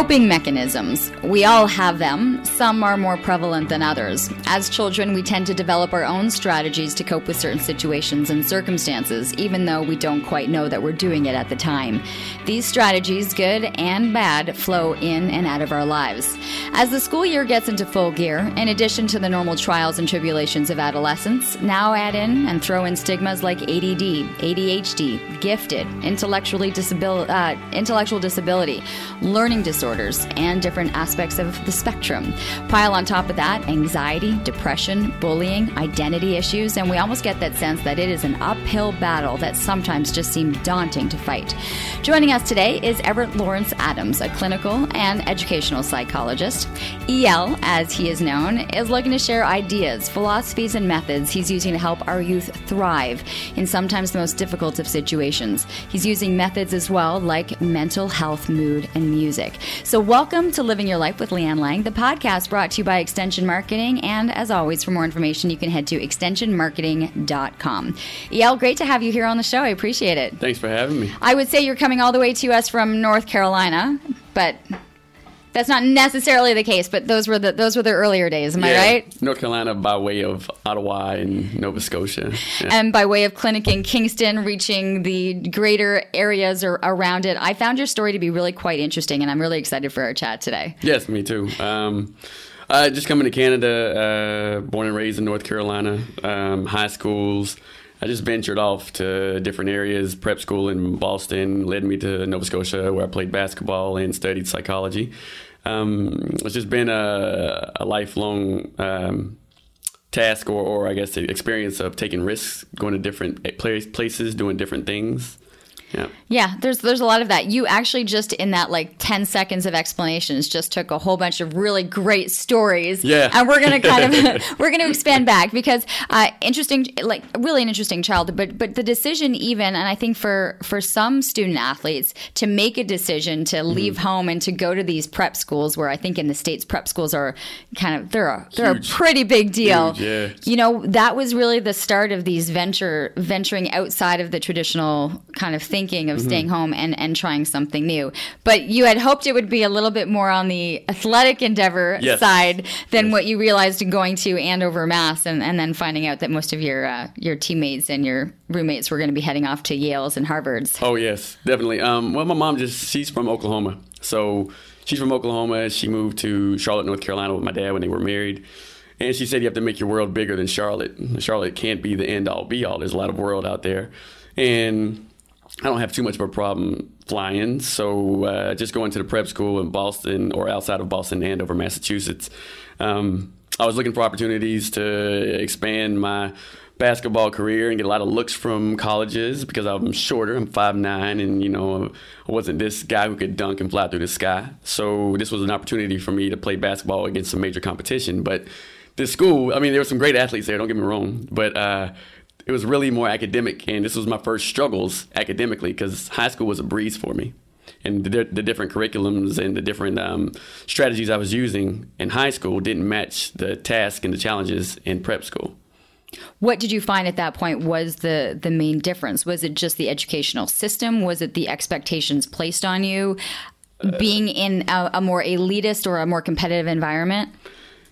Coping mechanisms. We all have them. Some are more prevalent than others. As children, we tend to develop our own strategies to cope with certain situations and circumstances, even though we don't quite know that we're doing it at the time. These strategies, good and bad, flow in and out of our lives. As the school year gets into full gear, in addition to the normal trials and tribulations of adolescence, now add in and throw in stigmas like ADD, ADHD, gifted, intellectually disabil- uh, intellectual disability, learning disability disorders and different aspects of the spectrum. Pile on top of that anxiety, depression, bullying, identity issues, and we almost get that sense that it is an uphill battle that sometimes just seems daunting to fight. Joining us today is Everett Lawrence Adams, a clinical and educational psychologist. EL, as he is known, is looking to share ideas, philosophies, and methods he's using to help our youth thrive in sometimes the most difficult of situations. He's using methods as well like mental health, mood, and music. So, welcome to Living Your Life with Leanne Lang, the podcast brought to you by Extension Marketing. And as always, for more information, you can head to extensionmarketing.com. EL, great to have you here on the show. I appreciate it. Thanks for having me. I would say you're coming all the way to us from North Carolina, but that's not necessarily the case, but those were the those were the earlier days. Am yeah, I right? North Carolina by way of Ottawa and Nova Scotia, yeah. and by way of clinic in Kingston, reaching the greater areas or around it. I found your story to be really quite interesting, and I'm really excited for our chat today. Yes, me too. Um, uh, just coming to Canada, uh, born and raised in North Carolina, um, high schools. I just ventured off to different areas. Prep school in Boston led me to Nova Scotia, where I played basketball and studied psychology. Um, it's just been a, a lifelong um, task, or, or I guess the experience of taking risks, going to different places, doing different things. Yeah. Yeah, there's there's a lot of that. You actually just in that like 10 seconds of explanations just took a whole bunch of really great stories. Yeah. And we're going to kind of we're going to expand back because uh, interesting like really an interesting child but but the decision even and I think for for some student athletes to make a decision to mm-hmm. leave mm-hmm. home and to go to these prep schools where I think in the states prep schools are kind of they're a, they're Huge. a pretty big deal. Huge, yeah. You know, that was really the start of these venture venturing outside of the traditional kind of thing thinking of mm-hmm. staying home and, and trying something new. But you had hoped it would be a little bit more on the athletic endeavor yes. side than yes. what you realized going to Andover, Mass, and, and then finding out that most of your uh, your teammates and your roommates were going to be heading off to Yale's and Harvard's. Oh yes, definitely. Um, well, my mom just she's from Oklahoma, so she's from Oklahoma. She moved to Charlotte, North Carolina with my dad when they were married. And she said you have to make your world bigger than Charlotte. Charlotte can't be the end all be all. There's a lot of world out there. And I don't have too much of a problem flying. So uh, just going to the prep school in Boston or outside of Boston, Andover, Massachusetts. Um, I was looking for opportunities to expand my basketball career and get a lot of looks from colleges because I'm shorter. I'm 5'9", and you know I wasn't this guy who could dunk and fly through the sky. So this was an opportunity for me to play basketball against some major competition. But this school, I mean, there were some great athletes there. Don't get me wrong, but uh, it was really more academic, and this was my first struggles academically because high school was a breeze for me. And the, the different curriculums and the different um, strategies I was using in high school didn't match the task and the challenges in prep school. What did you find at that point was the the main difference? Was it just the educational system? Was it the expectations placed on you? Being in a, a, more elitist or a more competitive environment?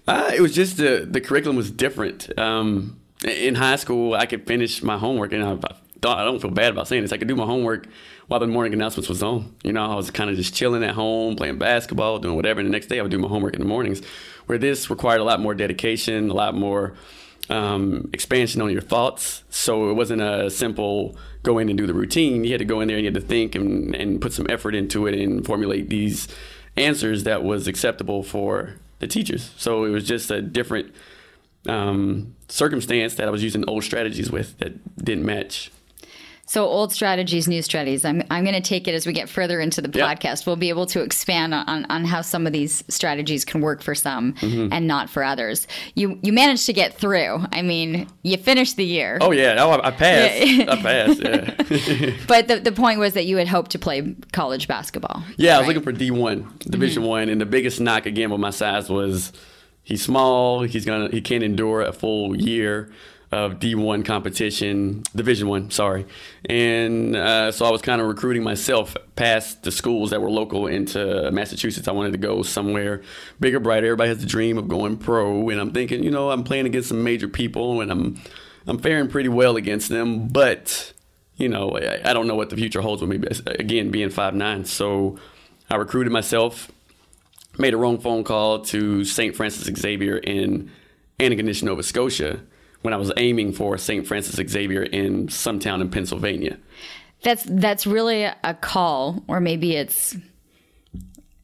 Uh, it was just the the curriculum was different. Um, in high school, I could finish my homework, and I, I don't feel bad about saying this. I could do my homework while the morning announcements was on. You know, I was kind of just chilling at home, playing basketball, doing whatever. And the next day, I would do my homework in the mornings. Where this required a lot more dedication, a lot more um, expansion on your thoughts. So it wasn't a simple go in and do the routine. You had to go in there and you had to think and, and put some effort into it and formulate these answers that was acceptable for the teachers. So it was just a different um, circumstance that I was using old strategies with that didn't match. So old strategies, new strategies. I'm I'm going to take it as we get further into the Yeah. podcast. We'll be able to expand on, on how some of these strategies can work for some Mm-hmm. and not for others. You you managed to get through. I mean, you finished the year. Oh yeah, oh, I, I passed. I passed. Yeah. But the, the point was that you had hoped to play college basketball. Yeah, I was looking for D one, Division One, and the biggest knock again with my size was he's small. He's gonna he can't endure a full year of D one competition, Division One. Sorry, and uh, so I was kind of recruiting myself past the schools that were local into Massachusetts. I wanted to go somewhere bigger, brighter. Everybody has the dream of going pro, and I'm thinking, you know, I'm playing against some major people, and I'm I'm faring pretty well against them, but you know, I, I don't know what the future holds with me. Again, being five nine, so I recruited myself, made a wrong phone call to St. Francis Xavier in Antigonish, Nova Scotia, when I was aiming for St. Francis Xavier in some town in Pennsylvania. That's that's really a call, or maybe it's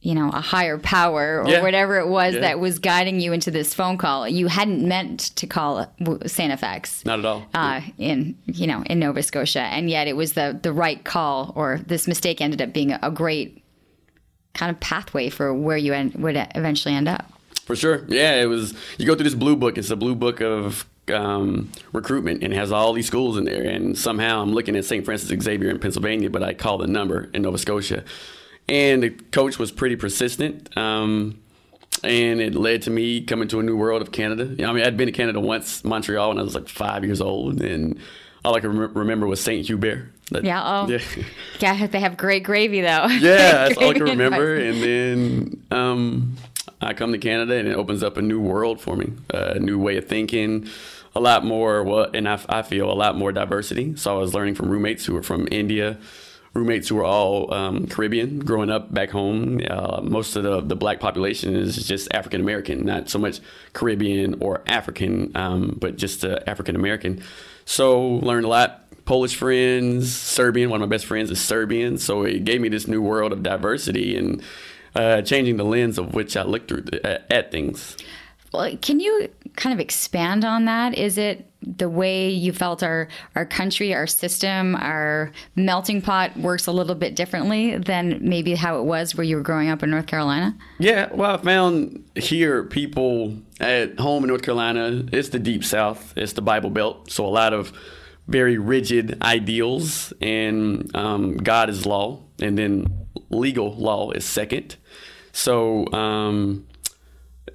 you know a higher power or Yeah. whatever it was Yeah. that was guiding you into this phone call. You hadn't meant to call St. FX. Not at all. Uh, in you know in Nova Scotia, and yet it was the the right call, or this mistake ended up being a, a great kind of pathway for where you end, would eventually end up. For sure. Yeah, it was. You go through this blue book. It's a blue book of um, recruitment, and has all these schools in there. And somehow I'm looking at St. Francis Xavier in Pennsylvania, but I call the number in Nova Scotia. And the coach was pretty persistent. Um, and it led to me coming to a new world of Canada. You know, I mean, I'd been to Canada once, Montreal, when I was like five years old, and all I can rem- remember was Saint Hubert. That- Yeah. Oh. yeah. Yeah. They have great gravy though. Yeah, that's all I can Gravy and remember. And then um, I come to Canada, and it opens up a new world for me, a new way of thinking, a lot more. Well, and I, I feel a lot more diversity. So I was learning from roommates who were from India, roommates who were all um, Caribbean. Growing up back home, uh, most of the the black population is just African American, not so much Caribbean or African, um, but just uh, African American. So learned a lot. Polish friends, Serbian. One of my best friends is Serbian, so it gave me this new world of diversity and uh, changing the lens of which I look through at, at things. Well, can you kind of expand on that? Is it the way you felt our our country, our system, our melting pot works a little bit differently than maybe how it was where you were growing up in North Carolina? Yeah, well, I found here people at home in North Carolina. It's the deep South. It's the Bible Belt. So a lot of very rigid ideals, and um, God is law, and then legal law is second. So um,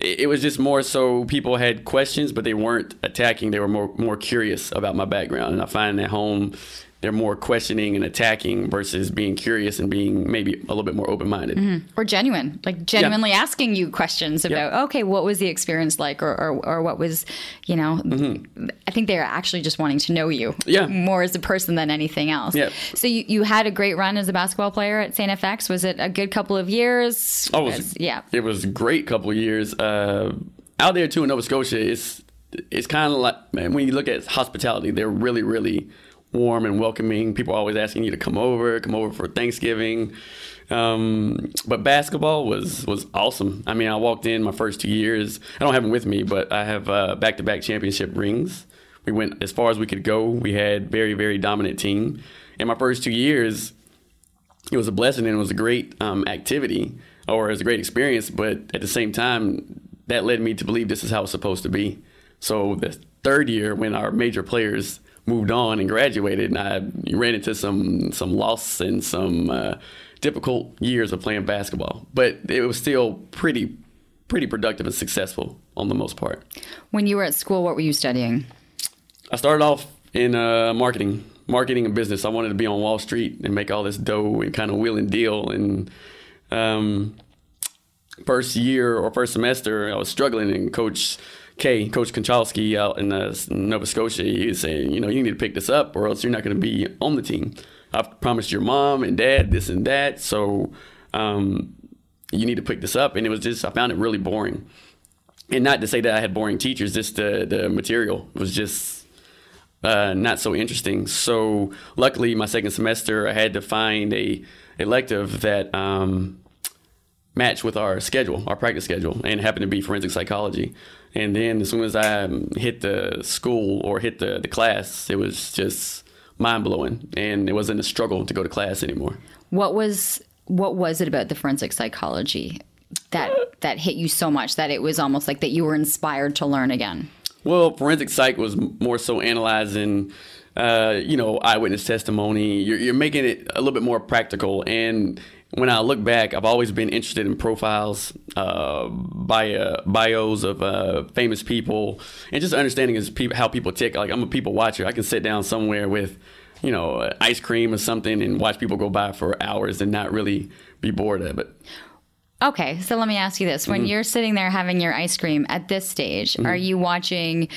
it, it was just more so people had questions, but they weren't attacking. They were more more curious about my background, and I find at home they're more questioning and attacking versus being curious and being maybe a little bit more open minded. Or genuine, like genuinely asking you questions about, okay, what was the experience like, or, or, or what was, you know, I think they're actually just wanting to know you Mm-hmm. Yeah. more as a person than anything else. Yeah. So you, you had a great run as a basketball player at St. FX. Was it a good couple of years? Oh, it was, yeah. It was a great couple of years. Uh, out there too in Nova Scotia, it's it's kind of like man, when you look at hospitality, they're really really warm and welcoming. People always asking you to come over, come over for Thanksgiving. Um, but basketball was was awesome. I mean, I walked in my first two years. I don't have them with me, but I have back to back championship rings. We went as far as we could go. We had very very dominant team. In my first two years, it was a blessing and it was a great um, activity or it was a great experience. But at the same time, that led me to believe this is how it's supposed to be. So the third year, when our major players moved on and graduated, and I ran into some some loss and some uh, difficult years of playing basketball, but it was still pretty pretty productive and successful on the most part. When you were at school, what were you studying? I started off in uh, marketing, marketing and business. I wanted to be on Wall Street and make all this dough and kind of wheel and deal. And um, first year or first semester, I was struggling. And Coach K, Coach Konchalski out in uh, Nova Scotia, he's saying, you know, you need to pick this up or else you're not going to be on the team. I've promised your mom and dad this and that. So um, you need to pick this up. And it was just, I found it really boring. And not to say that I had boring teachers, just the, the material was just uh, not so interesting. So luckily, my second semester, I had to find a elective that um, matched with our schedule, our practice schedule, and happened to be forensic psychology. And then as soon as I hit the school or hit the, the class, it was just mind blowing, and it wasn't a struggle to go to class anymore. What was what was it about the forensic psychology that that hit you so much that it was almost like that you were inspired to learn again? Well, forensic psych was more so analyzing, uh, you know, eyewitness testimony. You're, you're making it a little bit more practical. And when I look back, I've always been interested in profiles, uh, bio, bios of uh, famous people, and just understanding is people, how people tick. Like I'm a people watcher. I can sit down somewhere with, you know, ice cream or something and watch people go by for hours and not really be bored of it. Okay, so let me ask you this. When you're sitting there having your ice cream at this stage, are you watching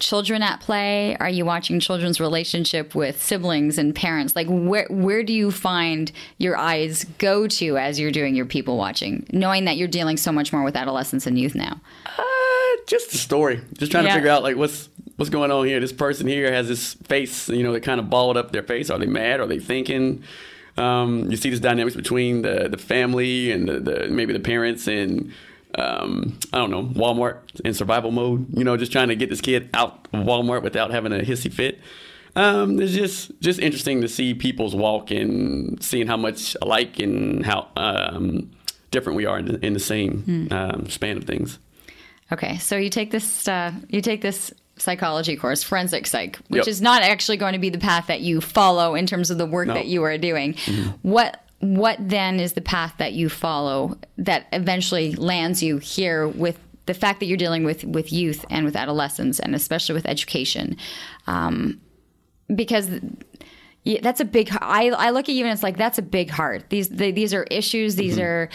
children at play? Are you watching children's relationship with siblings and parents? Like where where do you find your eyes go to as you're doing your people watching, knowing that you're dealing so much more with adolescents and youth now? Uh, just the story. Just trying Yeah. to figure out like what's what's going on here. This person here has this face, you know, they kind of balled up their face. Are they mad? Are they thinking? Um, you see this dynamics between the the family and the, the maybe the parents and um, I don't know Walmart in survival mode. You know, just trying to get this kid out of Walmart without having a hissy fit. Um, it's just just interesting to see people's walk and seeing how much alike and how um, different we are in the, in the same um, span of things. Okay, so you take this uh, you take this psychology course, forensic psych, which Yep. is not actually going to be the path that you follow in terms of the work No. that you are doing. What what then is the path that you follow that eventually lands you here with the fact that you're dealing with with youth and with adolescents and especially with education, um, because. Yeah, that's a big. I I look at you and it's like that's a big heart. These the, these are issues. These are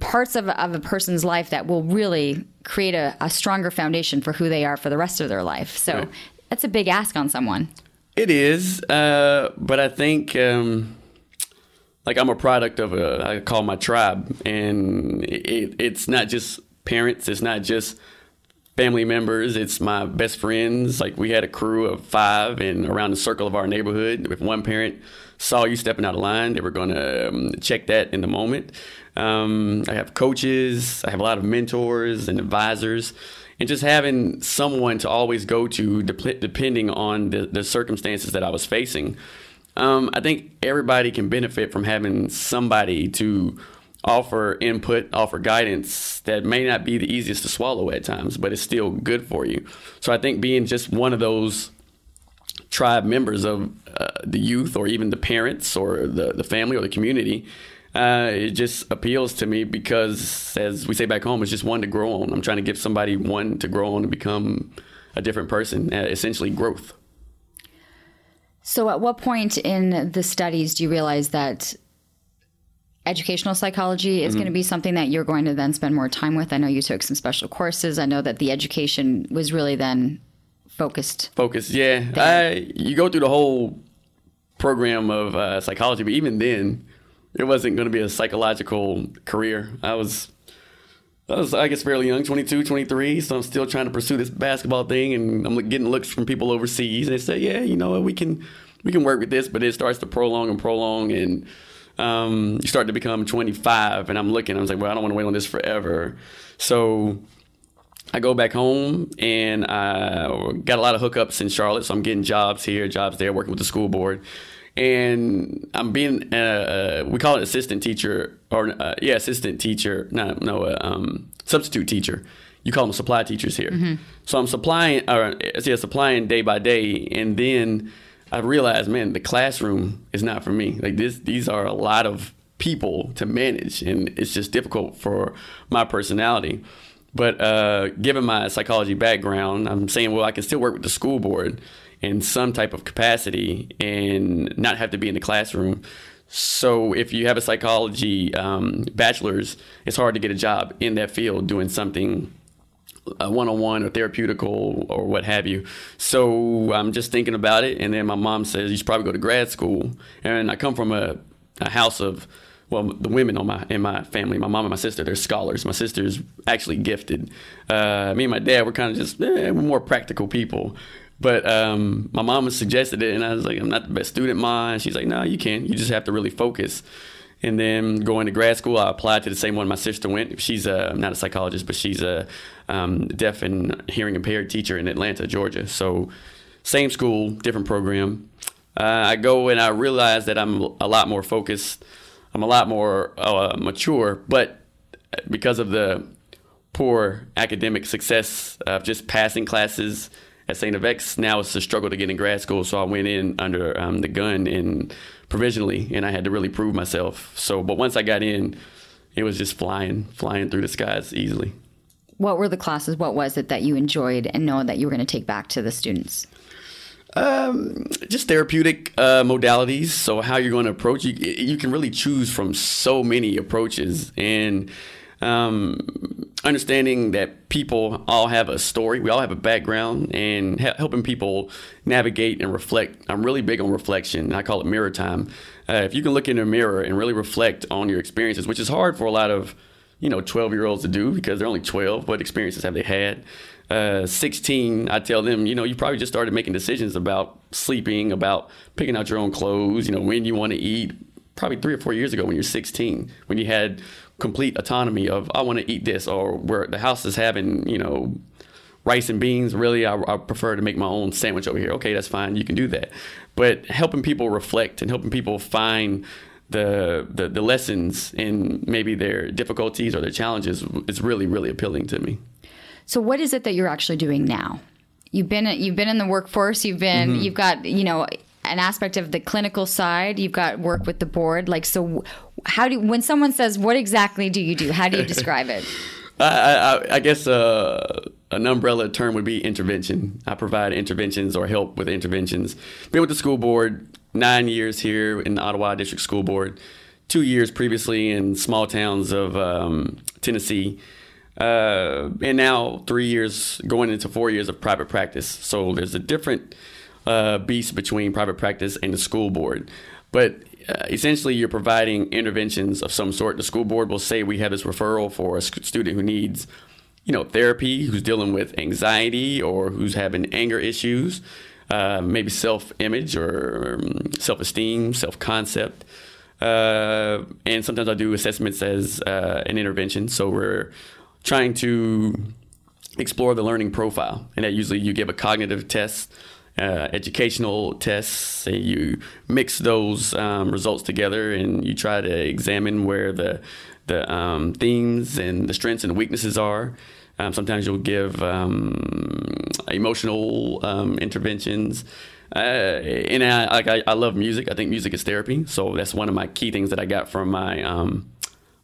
parts of, of a person's life that will really create a, a stronger foundation for who they are for the rest of their life. So Right. that's a big ask on someone. It is, uh, but I think um, like I'm a product of a I call my tribe, and it, it's not just parents, it's not just family members, it's my best friends. Like we had a crew of five, and around the circle of our neighborhood, if one parent saw you stepping out of line, they were going to um, check that in the moment. Um, I have coaches, I have a lot of mentors and advisors and just having someone to always go to dep- depending on the, the circumstances that I was facing. Um, I think everybody can benefit from having somebody to offer input, offer guidance that may not be the easiest to swallow at times, but it's still good for you. So I think being just one of those tribe members of uh, the youth or even the parents or the, the family or the community uh, it just appeals to me because as we say back home it's just one to grow on i'm trying to give somebody one to grow on and become a different person uh, essentially growth So, at what point in the studies do you realize that educational psychology is going to be something that you're going to then spend more time with? I know you took some special courses. I know that the education was really then focused. focus yeah I, you go through the whole program of uh, psychology but even then it wasn't going to be a psychological career i was I was, I guess, fairly young, 22, 23, so I'm still trying to pursue this basketball thing, and I'm getting looks from people overseas. And they say, "Yeah, you know, we can, we can work with this," but it starts to prolong and prolong, and um, you start to become 25. And I'm looking, I was like, "Well, I don't want to wait on this forever." So I go back home, and I got a lot of hookups in Charlotte, so I'm getting jobs here, jobs there, working with the school board. And I'm being, uh, we call it assistant teacher, or uh, yeah, assistant teacher, no, no, uh, um, substitute teacher. You call them supply teachers here. So I'm supplying, or yeah, supplying day by day, and then I realized, man, the classroom is not for me. Like this, these are a lot of people to manage, and it's just difficult for my personality. But uh, given my psychology background, I'm saying, well, I can still work with the school board in some type of capacity and not have to be in the classroom. So if you have a psychology um, bachelor's, it's hard to get a job in that field doing something uh, one-on-one or therapeutical or what have you. So I'm just thinking about it, and then my mom says you should probably go to grad school. And I come from a, a house of well, the women on my in my family, my mom and my sister, they're scholars. My sister's actually gifted. Uh, me and my dad were kind of just eh, more practical people. But um, my mom suggested it, and I was like, I'm not the best student, mom. She's like, No, you can. You just have to really focus. And then going to grad school, I applied to the same one my sister went. She's a, not a psychologist, but she's a um, deaf and hearing impaired teacher in Atlanta, Georgia. So same school, different program. Uh, I go and I realize that I'm a lot more focused. I'm a lot more uh, mature, but because of the poor academic success of just passing classes at St. FX, now it's a struggle to get in grad school. So I went in under um, the gun and provisionally, and I had to really prove myself. So, but once I got in, it was just flying, flying through the skies easily. What were the classes? What was it that you enjoyed and know that you were going to take back to the students? Um, just therapeutic uh, modalities. So how you're going to approach you, you can really choose from so many approaches, and um, understanding that people all have a story, we all have a background, and helping people navigate and reflect. I'm really big on reflection. I call it mirror time. Uh, if you can look in a mirror and really reflect on your experiences, which is hard for a lot of you know 12 year olds to do because they're only 12. What experiences have they had? uh, 16, I tell them, you know, you probably just started making decisions about sleeping, about picking out your own clothes, you know, when you want to eat. Probably three or four years ago when you're 16, when you had complete autonomy of, I want to eat this, or where the house is having, you know, rice and beans. Really, I, I, prefer to make my own sandwich over here. Okay, that's fine. You can do that. But helping people reflect and helping people find the, the, the lessons in maybe their difficulties or their challenges is really, really appealing to me. So what is it that you're actually doing now? You've been you've been in the workforce. You've been mm-hmm. you've got you know an aspect of the clinical side. You've got work with the board. Like so, how do when someone says what exactly do you do? How do you describe it? I, I, I, guess uh, an umbrella term would be intervention. I provide interventions or help with interventions. Been with the school board nine years here in the Ottawa District School Board, two years previously in small towns of um, Tennessee uh, and now three years going into four years of private practice. So there's a different uh, beast between private practice and the school board. But uh, essentially, you're providing interventions of some sort. The school board will say we have this referral for a student who needs, you know, therapy, who's dealing with anxiety or who's having anger issues, uh, maybe self-image or um, self-esteem, self-concept. Uh, and sometimes I do assessments as uh, an intervention. So we're trying to explore the learning profile. And that usually you give a cognitive test, uh, educational tests, and you mix those um, results together and you try to examine where the, the um, themes and the strengths and weaknesses are. Um, sometimes you'll give um, emotional um, interventions. Uh, and I, like I, I, love music. I think music is therapy. So that's one of my key things that I got from my um,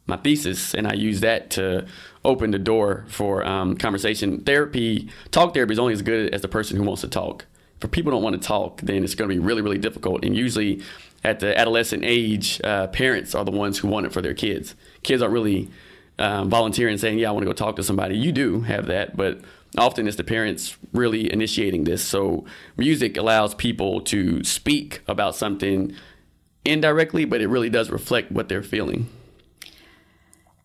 my thesis, and I use that to open the door for um, conversation. Therapy, talk therapy is only as good as the person who wants to talk. If people don't want to talk, then it's going to be really, really difficult. And usually, at the adolescent age, uh, parents are the ones who want it for their kids. Kids aren't really um, volunteering saying, "Yeah, I want to go talk to somebody." You do have that, but often it's the parents really initiating this. So music allows people to speak about something indirectly, but it really does reflect what they're feeling.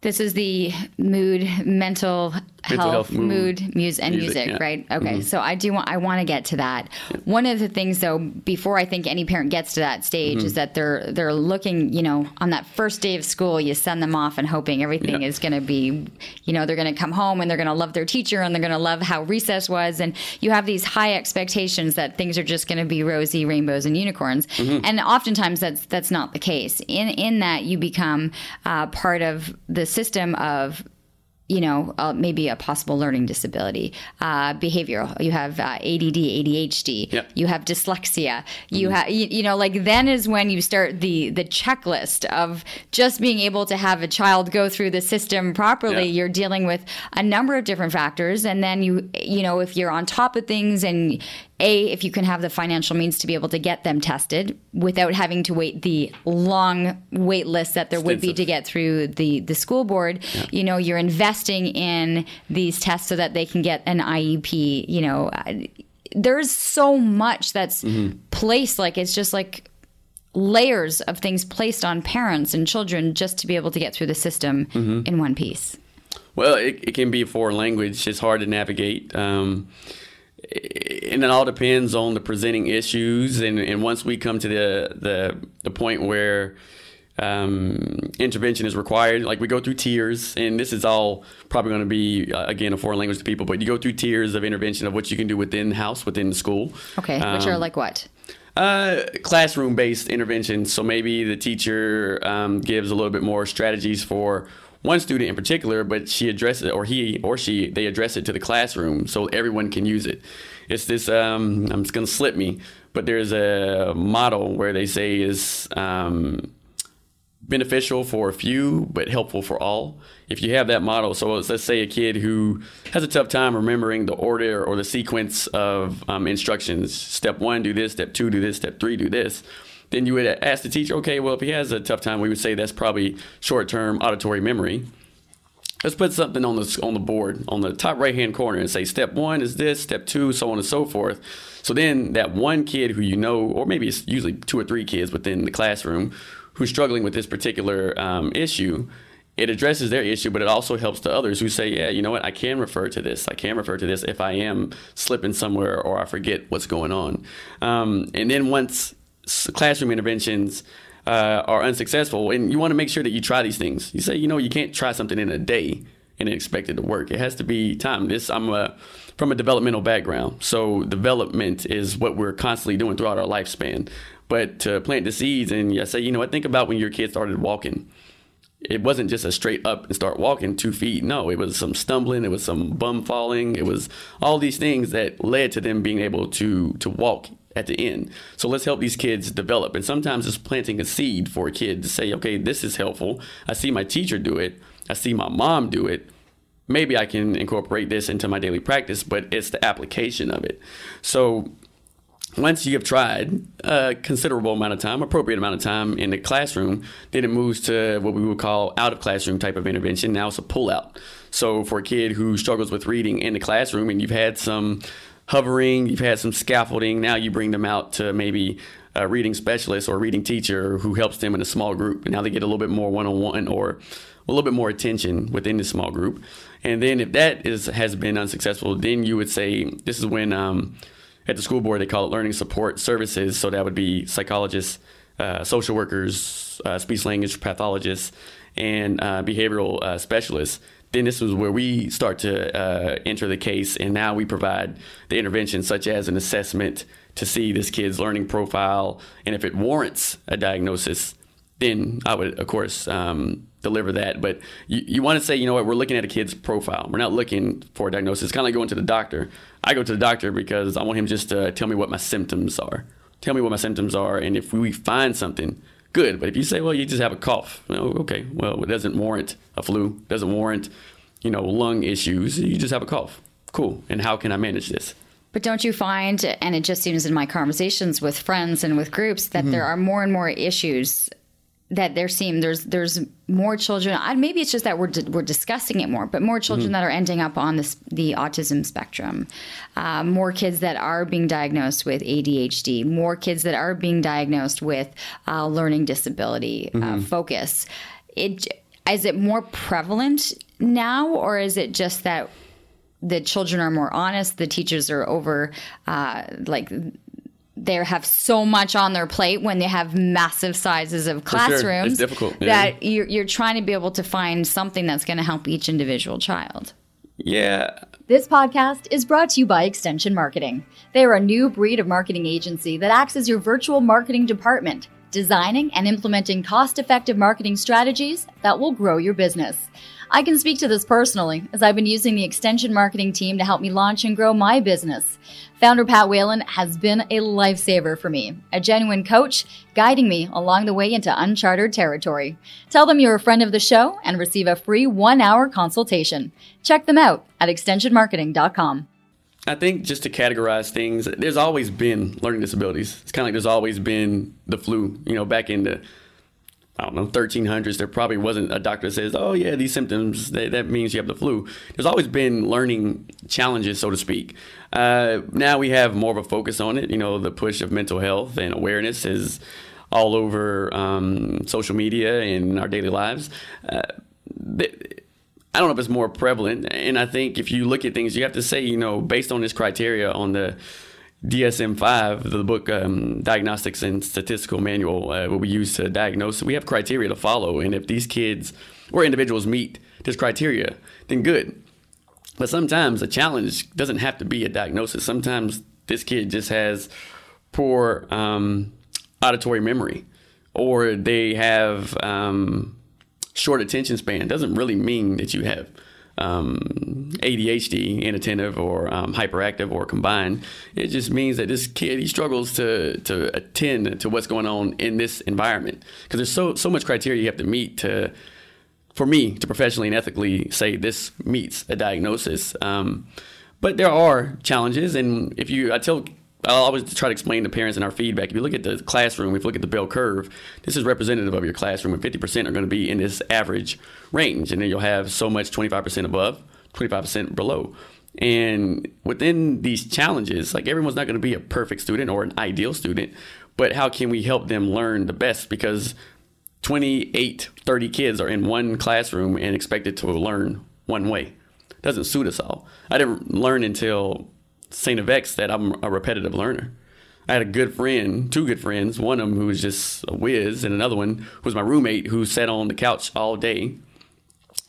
This is the mood, mental health, health mood, mood music, and music, music yeah. right? Okay, mm-hmm. so I do want I want to get to that. Yeah. One of the things, though, before I think any parent gets to that stage, mm-hmm. is that they're they're looking, you know, on that first day of school, you send them off and hoping everything yeah. is going to be, you know, they're going to come home and they're going to love their teacher and they're going to love how recess was, and you have these high expectations that things are just going to be rosy rainbows and unicorns, mm-hmm. and oftentimes that's that's not the case. In in that you become uh, part of the system of you know, uh, maybe a possible learning disability, uh, behavioral. You have uh, ADD, ADHD. Yep. You have dyslexia. You mm-hmm. have, you, you, know, like then is when you start the the checklist of just being able to have a child go through the system properly. You're dealing with a number of different factors, and then you, you know, if you're on top of things and a if you can have the financial means to be able to get them tested without having to wait the long wait list that there Extensive. would be to get through the the school board yeah. you know you're investing in these tests so that they can get an IEP you know there's so much that's mm-hmm. placed like it's just like layers of things placed on parents and children just to be able to get through the system mm-hmm. in one piece well it, it, can be a foreign language it's hard to navigate um, and it all depends on the presenting issues. And, and once we come to the, the, the point where um, intervention is required. Like we go through tiers, and this is all probably going to be uh, again a foreign language to people, but you go through tiers of intervention of what you can do within the house, within the school. Okay, which are like what? Uh, classroom based intervention. So maybe the teacher um, gives a little bit more strategies for one student in particular, but she addresses it, or he or she, they address it to the classroom so everyone can use it. It's this, um, I'm just going to slip me, but there's a model where they say is um, beneficial for a few, but helpful for all. If you have that model, so let's say a kid who has a tough time remembering the order or the sequence of um, instructions step one, do this, step two, do this, step three, do this. Then you would ask the teacher, okay, well, if he has a tough time, we would say that's probably short term auditory memory. Let's put something on the, on the board on the top right hand corner and say step one is this, step two, so on and so forth. So then that one kid who you know, or maybe it's usually two or three kids within the classroom who's struggling with this particular um, issue, it addresses their issue, but it also helps the others who say, yeah, you know what, I can refer to this. I can refer to this if I am slipping somewhere or I forget what's going on. Um, and then once classroom interventions uh, are unsuccessful, and you want to make sure that you try these things. You say, you know, you can't try something in a day and expect it to work. It has to be time. This I'm a, from a developmental background, so development is what we're constantly doing throughout our lifespan. But to plant the seeds and I say, you know, I think about when your kid started walking. It wasn't just a straight up and start walking two feet. No, it was some stumbling, it was some bum falling, it was all these things that led to them being able to to walk at the end. So let's help these kids develop. And sometimes it's planting a seed for a kid to say, okay, this is helpful. I see my teacher do it. I see my mom do it. Maybe I can incorporate this into my daily practice, but it's the application of it. So once you have tried a considerable amount of time, appropriate amount of time in the classroom, then it moves to what we would call out of classroom type of intervention. Now it's a pull out. So for a kid who struggles with reading in the classroom and you've had some hovering, you've had some scaffolding, now you bring them out to maybe a reading specialist or a reading teacher who helps them in a small group. And now they get a little bit more one on one or a little bit more attention within the small group. And then if that is has been unsuccessful, then you would say this is when um, at the school board they call it learning support services. So that would be psychologists, uh, social workers, uh, speech language pathologists, and uh, behavioral uh, specialists. Then this is where we start to uh, enter the case, and now we provide the intervention, such as an assessment to see this kid's learning profile, and if it warrants a diagnosis, then I would, of course, um, deliver that. But you, you want to say, you know what, we're looking at a kid's profile. We're not looking for a diagnosis. Kind of like going to the doctor. I go to the doctor because I want him just to tell me what my symptoms are. Tell me what my symptoms are, and if we find something, good. But if you say, well, you just have a cough, okay, well, it doesn't warrant a flu, doesn't warrant, you know, lung issues. You just have a cough. Cool. And how can I manage this? But don't you find, and it just seems in my conversations with friends and with groups, that mm-hmm. there are more and more issues that there seem there's there's more children. Maybe it's just that we're we're discussing it more, but more children mm-hmm. that are ending up on this the autism spectrum, uh, more kids that are being diagnosed with ADHD, more kids that are being diagnosed with uh, learning disability, uh, mm-hmm. uh, focus. It is it more prevalent now, or is it just that the children are more honest, the teachers are over uh, like they have so much on their plate when they have massive sizes of classrooms sure. it's difficult yeah. that you're, you're trying to be able to find something that's going to help each individual child yeah this podcast is brought to you by extension marketing they are a new breed of marketing agency that acts as your virtual marketing department designing and implementing cost-effective marketing strategies that will grow your business I can speak to this personally, as I've been using the extension marketing team to help me launch and grow my business. Founder Pat Whalen has been a lifesaver for me, a genuine coach guiding me along the way into uncharted territory. Tell them you're a friend of the show and receive a free one hour consultation. Check them out at extensionmarketing.com. I think just to categorize things, there's always been learning disabilities. It's kind of like there's always been the flu. You know, back in the I don't know, 1300s, there probably wasn't a doctor that says, oh, yeah, these symptoms, that, that means you have the flu. There's always been learning challenges, so to speak. Uh, now we have more of a focus on it. You know, the push of mental health and awareness is all over um, social media and our daily lives. Uh, I don't know if it's more prevalent. And I think if you look at things, you have to say, you know, based on this criteria on the DSM 5, the book um, Diagnostics and Statistical Manual, uh, what we use to diagnose, we have criteria to follow. And if these kids or individuals meet this criteria, then good. But sometimes a challenge doesn't have to be a diagnosis. Sometimes this kid just has poor um, auditory memory or they have um, short attention span. Doesn't really mean that you have um, ADHD, inattentive, or um, hyperactive, or combined. It just means that this kid he struggles to to attend to what's going on in this environment because there's so so much criteria you have to meet to for me to professionally and ethically say this meets a diagnosis. Um, but there are challenges, and if you, I tell I'll always try to explain to parents in our feedback. If you look at the classroom, if you look at the bell curve, this is representative of your classroom, and 50% are going to be in this average range. And then you'll have so much 25% above, 25% below. And within these challenges, like everyone's not going to be a perfect student or an ideal student, but how can we help them learn the best? Because 28, 30 kids are in one classroom and expected to learn one way. Doesn't suit us all. I didn't learn until St. FX that I'm a repetitive learner. I had a good friend, two good friends, one of them who was just a whiz, and another one who was my roommate who sat on the couch all day,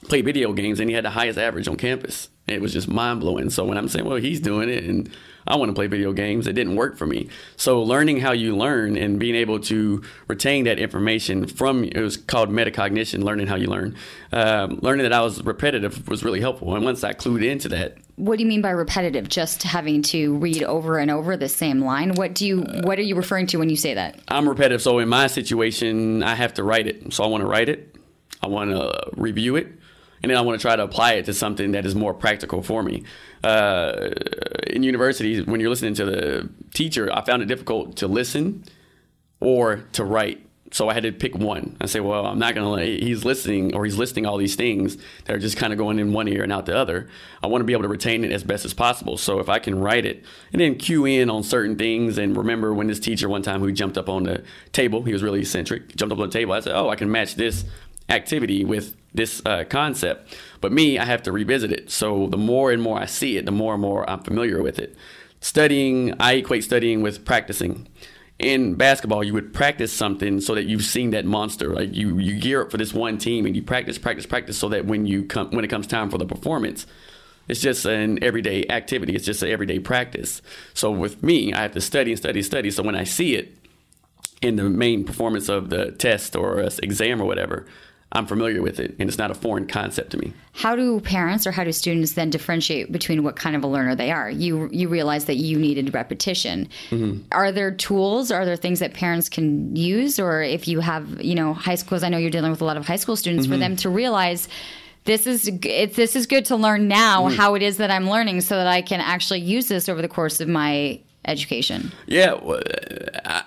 played video games, and he had the highest average on campus. It was just mind blowing. So when I'm saying, well, he's doing it, and I want to play video games, it didn't work for me. So learning how you learn and being able to retain that information from it was called metacognition, learning how you learn. Um, learning that I was repetitive was really helpful. And once I clued into that, what do you mean by repetitive? Just having to read over and over the same line? What do you what are you referring to when you say that? I'm repetitive. So in my situation, I have to write it. So I want to write it. I want to review it and then I want to try to apply it to something that is more practical for me. Uh, in university, when you're listening to the teacher, I found it difficult to listen or to write. So I had to pick one. I say, well, I'm not going to. Let he's listening, or he's listing all these things that are just kind of going in one ear and out the other. I want to be able to retain it as best as possible. So if I can write it and then cue in on certain things, and remember when this teacher one time who jumped up on the table, he was really eccentric, jumped up on the table. I said, oh, I can match this activity with this uh, concept. But me, I have to revisit it. So the more and more I see it, the more and more I'm familiar with it. Studying, I equate studying with practicing. In basketball, you would practice something so that you've seen that monster. Like you, you gear up for this one team and you practice, practice, practice, so that when you come, when it comes time for the performance, it's just an everyday activity. It's just an everyday practice. So with me, I have to study and study, study. So when I see it in the main performance of the test or exam or whatever, I'm familiar with it and it's not a foreign concept to me. How do parents or how do students then differentiate between what kind of a learner they are? You you realize that you needed repetition. Mm-hmm. Are there tools? Are there things that parents can use or if you have, you know, high schools, I know you're dealing with a lot of high school students mm-hmm. for them to realize this is this is good to learn now mm-hmm. how it is that I'm learning so that I can actually use this over the course of my education. Yeah,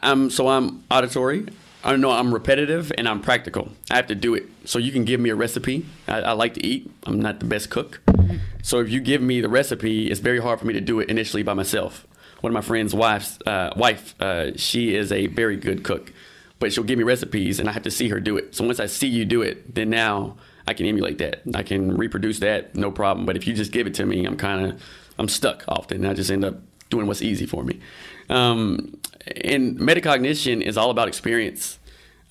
I'm so I'm auditory. I don't know I'm repetitive and I'm practical. I have to do it. So you can give me a recipe. I, I like to eat. I'm not the best cook. Mm-hmm. So if you give me the recipe, it's very hard for me to do it initially by myself. One of my friend's wife's uh, wife, uh, she is a very good cook, but she'll give me recipes and I have to see her do it. So once I see you do it, then now I can emulate that. I can reproduce that, no problem. But if you just give it to me, I'm kind of I'm stuck often. I just end up doing what's easy for me. Um, and metacognition is all about experience.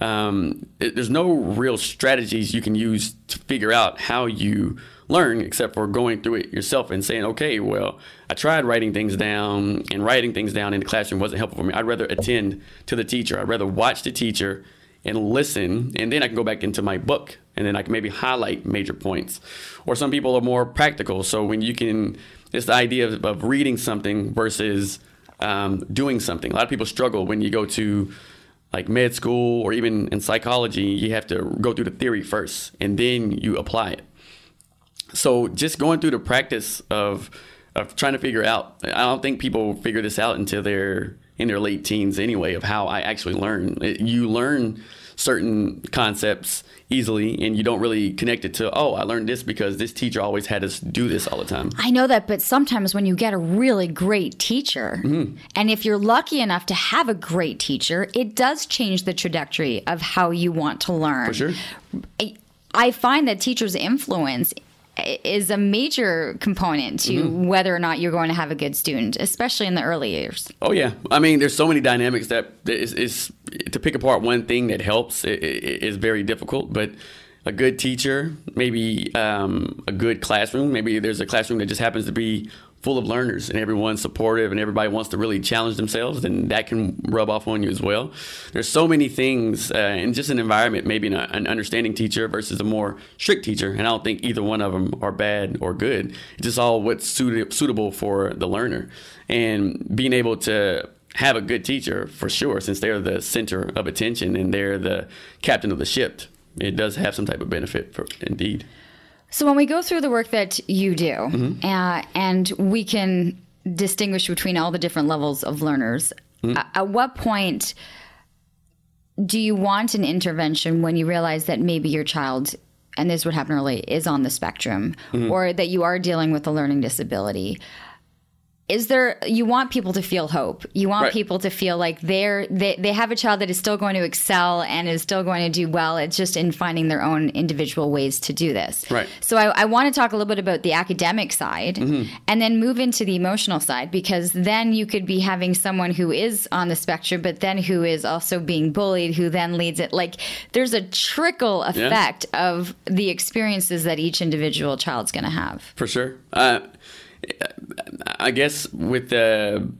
Um, it, there's no real strategies you can use to figure out how you learn except for going through it yourself and saying, okay, well, I tried writing things down, and writing things down in the classroom wasn't helpful for me. I'd rather attend to the teacher. I'd rather watch the teacher and listen, and then I can go back into my book and then I can maybe highlight major points. Or some people are more practical. So when you can, it's the idea of, of reading something versus um, doing something. A lot of people struggle when you go to like med school or even in psychology, you have to go through the theory first and then you apply it. So just going through the practice of of trying to figure out, I don't think people figure this out until they're in their late teens anyway of how I actually learn. You learn certain concepts easily and you don't really connect it to oh i learned this because this teacher always had us do this all the time. I know that but sometimes when you get a really great teacher mm-hmm. and if you're lucky enough to have a great teacher it does change the trajectory of how you want to learn. For sure. I, I find that teachers influence is a major component to mm-hmm. whether or not you're going to have a good student, especially in the early years. Oh yeah, I mean, there's so many dynamics that is, is to pick apart one thing that helps is very difficult, but a good teacher, maybe um, a good classroom. Maybe there's a classroom that just happens to be full of learners and everyone's supportive and everybody wants to really challenge themselves, then that can rub off on you as well. There's so many things uh, in just an environment, maybe an, an, understanding teacher versus a more strict teacher. And I don't think either one of them are bad or good. It's just all what's suited, suitable for the learner. And being able to have a good teacher for sure, since they're the center of attention and they're the captain of the ship, it does have some type of benefit for, indeed. So when we go through the work that you do, mm-hmm. uh, and we can distinguish between all the different levels of learners, mm-hmm. at, at what point do you want an intervention when you realize that maybe your child and this would happen early is on the spectrum mm-hmm. or that you are dealing with a learning disability is there you want people to feel hope. You want right. people to feel like they're they, they have a child that is still going to excel and is still going to do well. It's just in finding their own individual ways to do this. Right. So i, I want to talk a little bit about the academic side mm-hmm. and then move into the emotional side because then you could be having someone who is on the spectrum but then who is also being bullied who then leads it. Like there's a trickle effect yeah. of the experiences that each individual child's going to have. For sure. Uh, I guess with the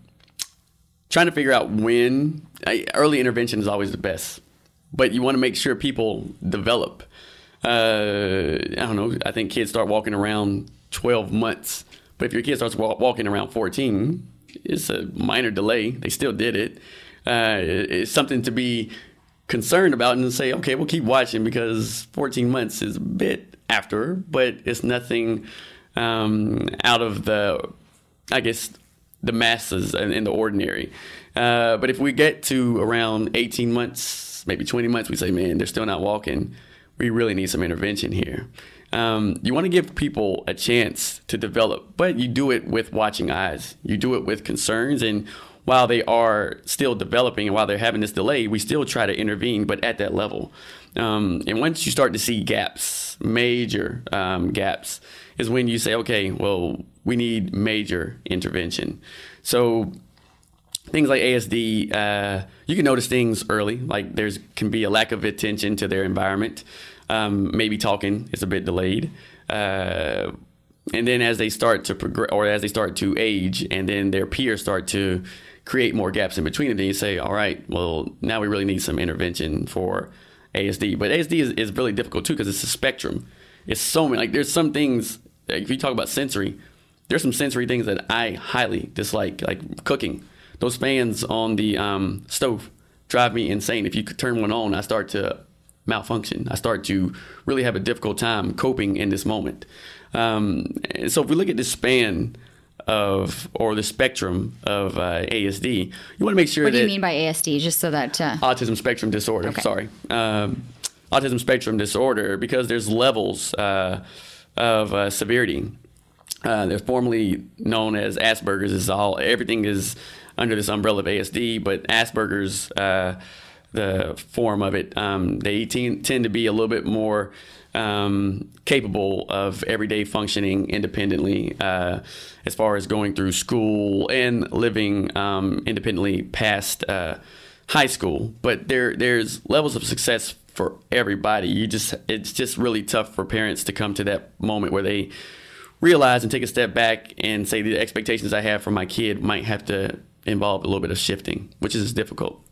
trying to figure out when early intervention is always the best, but you want to make sure people develop. Uh, I don't know. I think kids start walking around 12 months, but if your kid starts walking around 14, it's a minor delay. They still did it. Uh, it's something to be concerned about and say, okay, we'll keep watching because 14 months is a bit after, but it's nothing um, out of the, I guess, the masses and, the ordinary. Uh, but if we get to around 18 months, maybe 20 months, we say, man, they're still not walking. We really need some intervention here. Um, you want to give people a chance to develop, but you do it with watching eyes. You do it with concerns. And while they are still developing and while they're having this delay, we still try to intervene, but at that level. Um, and once you start to see gaps, major um, gaps, is when you say, okay, well, we need major intervention. So things like ASD, uh, you can notice things early, like there's can be a lack of attention to their environment. Um, maybe talking is a bit delayed. Uh, and then as they start to progress, or as they start to age, and then their peers start to create more gaps in between, and then you say, all right, well, now we really need some intervention for ASD. But ASD is, is really difficult too because it's a spectrum. It's so many, like, there's some things if you talk about sensory, there's some sensory things that I highly dislike, like cooking. Those fans on the um, stove drive me insane. If you could turn one on, I start to malfunction. I start to really have a difficult time coping in this moment. Um, so if we look at the span of or the spectrum of uh, ASD, you want to make sure. What do you mean by ASD? Just so that uh... autism spectrum disorder. Okay. Sorry, um, autism spectrum disorder because there's levels. Uh, of uh, severity. Uh, they're formerly known as Asperger's. Is all everything is under this umbrella of ASD, but Asperger's, uh, the form of it, um, they tend to be a little bit more um, capable of everyday functioning independently, uh, as far as going through school and living um, independently past uh, high school. But there, there's levels of success for everybody. You just it's just really tough for parents to come to that moment where they realize and take a step back and say the expectations I have for my kid might have to involve a little bit of shifting, which is difficult.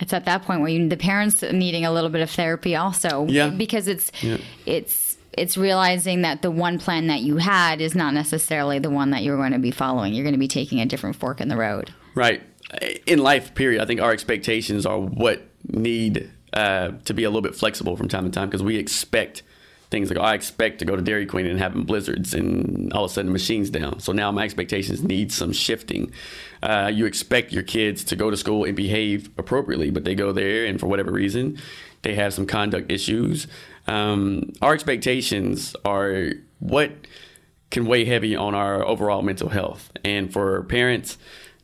It's at that point where you the parents needing a little bit of therapy also. Yeah. Because it's yeah. it's it's realizing that the one plan that you had is not necessarily the one that you're going to be following. You're going to be taking a different fork in the road. Right. In life, period, I think our expectations are what need uh, to be a little bit flexible from time to time because we expect things like oh, I expect to go to Dairy Queen and having blizzards, and all of a sudden the machine's down. So now my expectations need some shifting. Uh, you expect your kids to go to school and behave appropriately, but they go there and for whatever reason they have some conduct issues. Um, our expectations are what can weigh heavy on our overall mental health, and for parents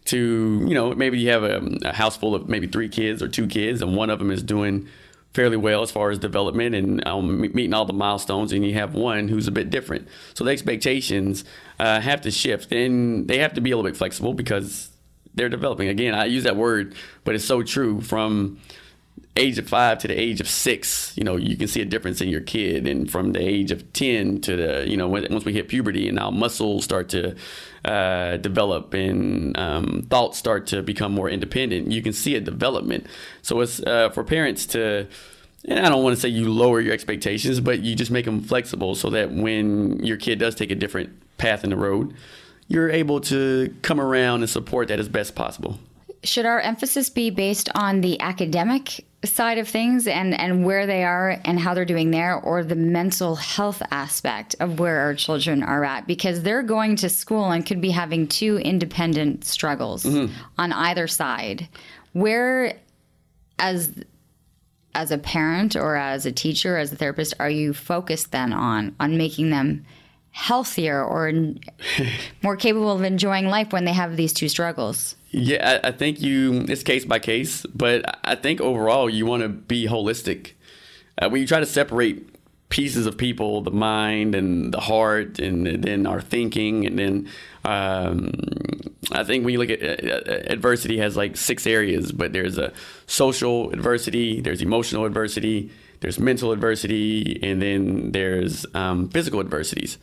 to, you know, maybe you have a, a, house full of maybe three kids or two kids, and one of them is doing fairly well as far as development and um, meeting all the milestones, and you have one who's a bit different. So the expectations uh, have to shift, and they have to be a little bit flexible because they're developing. Again, I use that word, but it's so true. From age of five to the age of six, you know, you can see a difference in your kid, and from the age of ten to the, you know, once we hit puberty, and now muscles start to uh, develop and um, thoughts start to become more independent, you can see a development. So it's uh, for parents to. And I don't want to say you lower your expectations, but you just make them flexible so that when your kid does take a different path in the road, you're able to come around and support that as best possible. Should our emphasis be based on the academic side of things and, and where they are and how they're doing there, or the mental health aspect of where our children are at? Because they're going to school and could be having two independent struggles mm-hmm. on either side. Where, as as a parent or as a teacher, as a therapist, are you focused then on on making them healthier or more capable of enjoying life when they have these two struggles? Yeah, I, I think you, it's case by case, but I think overall you want to be holistic. Uh, when you try to separate pieces of people the mind and the heart and, and then our thinking and then um, i think when you look at uh, adversity has like six areas but there's a social adversity there's emotional adversity there's mental adversity and then there's um, physical adversities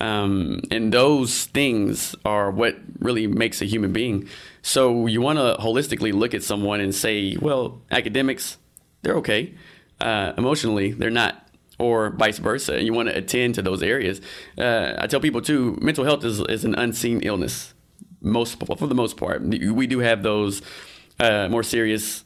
um, and those things are what really makes a human being. So you want to holistically look at someone and say, well, academics, they're okay. Uh, emotionally, they're not, or vice versa. You want to attend to those areas. Uh, I tell people too, mental health is, is an unseen illness. Most for the most part, we do have those uh, more serious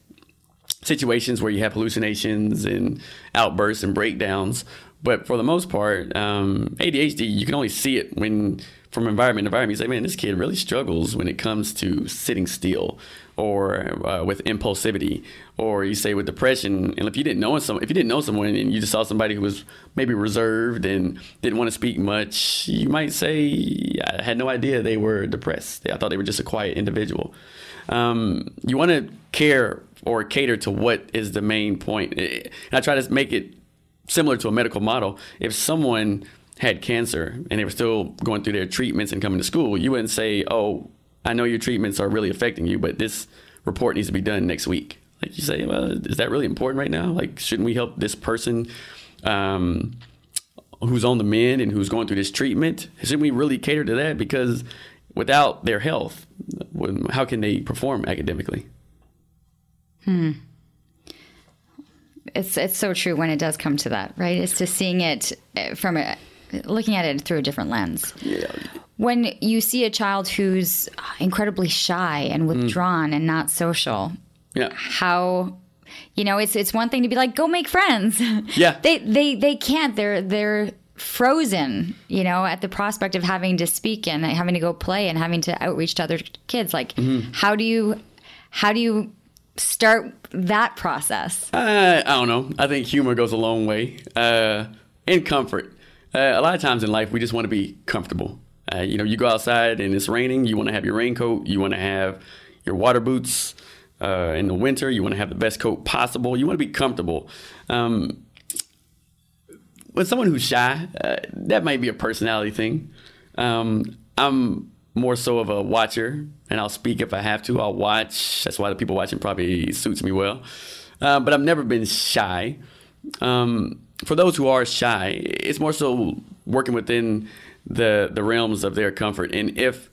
situations where you have hallucinations and outbursts and breakdowns. But for the most part, um, ADHD, you can only see it when from environment to environment. You say, man, this kid really struggles when it comes to sitting still or uh, with impulsivity or you say with depression and if you didn't know some if you didn't know someone and you just saw somebody who was maybe reserved and didn't want to speak much you might say i had no idea they were depressed i thought they were just a quiet individual um, you want to care or cater to what is the main point. point and i try to make it similar to a medical model. If someone had cancer and they were still going through their treatments and coming to school, you wouldn't say, "Oh, I know your treatments are really affecting you, but this report needs to be done next week." Like you say, "Well, is that really important right now? Like, shouldn't we help this person?" Um, who's on the mend and who's going through this treatment? Shouldn't we really cater to that? Because without their health, how can they perform academically? Hmm it's it's so true when it does come to that, right? It's just seeing it eh, from a looking at it through a different lens. Yeah. When you see a child who's incredibly shy and withdrawn mm. and not social, yeah. how you know, it's it's one thing to be like, go make friends. Yeah. they they they can't. They're they're frozen, you know, at the prospect of having to speak and having to go play and having to outreach to other kids. Like, mm-hmm. how do you how do you start that process? Uh, I don't know. I think humor goes a long way. Uh, comfort. Uh, a lot of times in life, we just want to be comfortable. Uh, you know, you go outside and it's raining. You want to have your raincoat. You want to have your water boots. Uh, in the winter, you want to have the best coat possible. You want to be comfortable. Um, with someone who's shy, uh, that might be a personality thing. Um, I'm more so of a watcher, and I'll speak if I have to. I'll watch. That's why the people watching probably suits me well. Uh, but I've never been shy. Um, for those who are shy, it's more so working within the the realms of their comfort. And if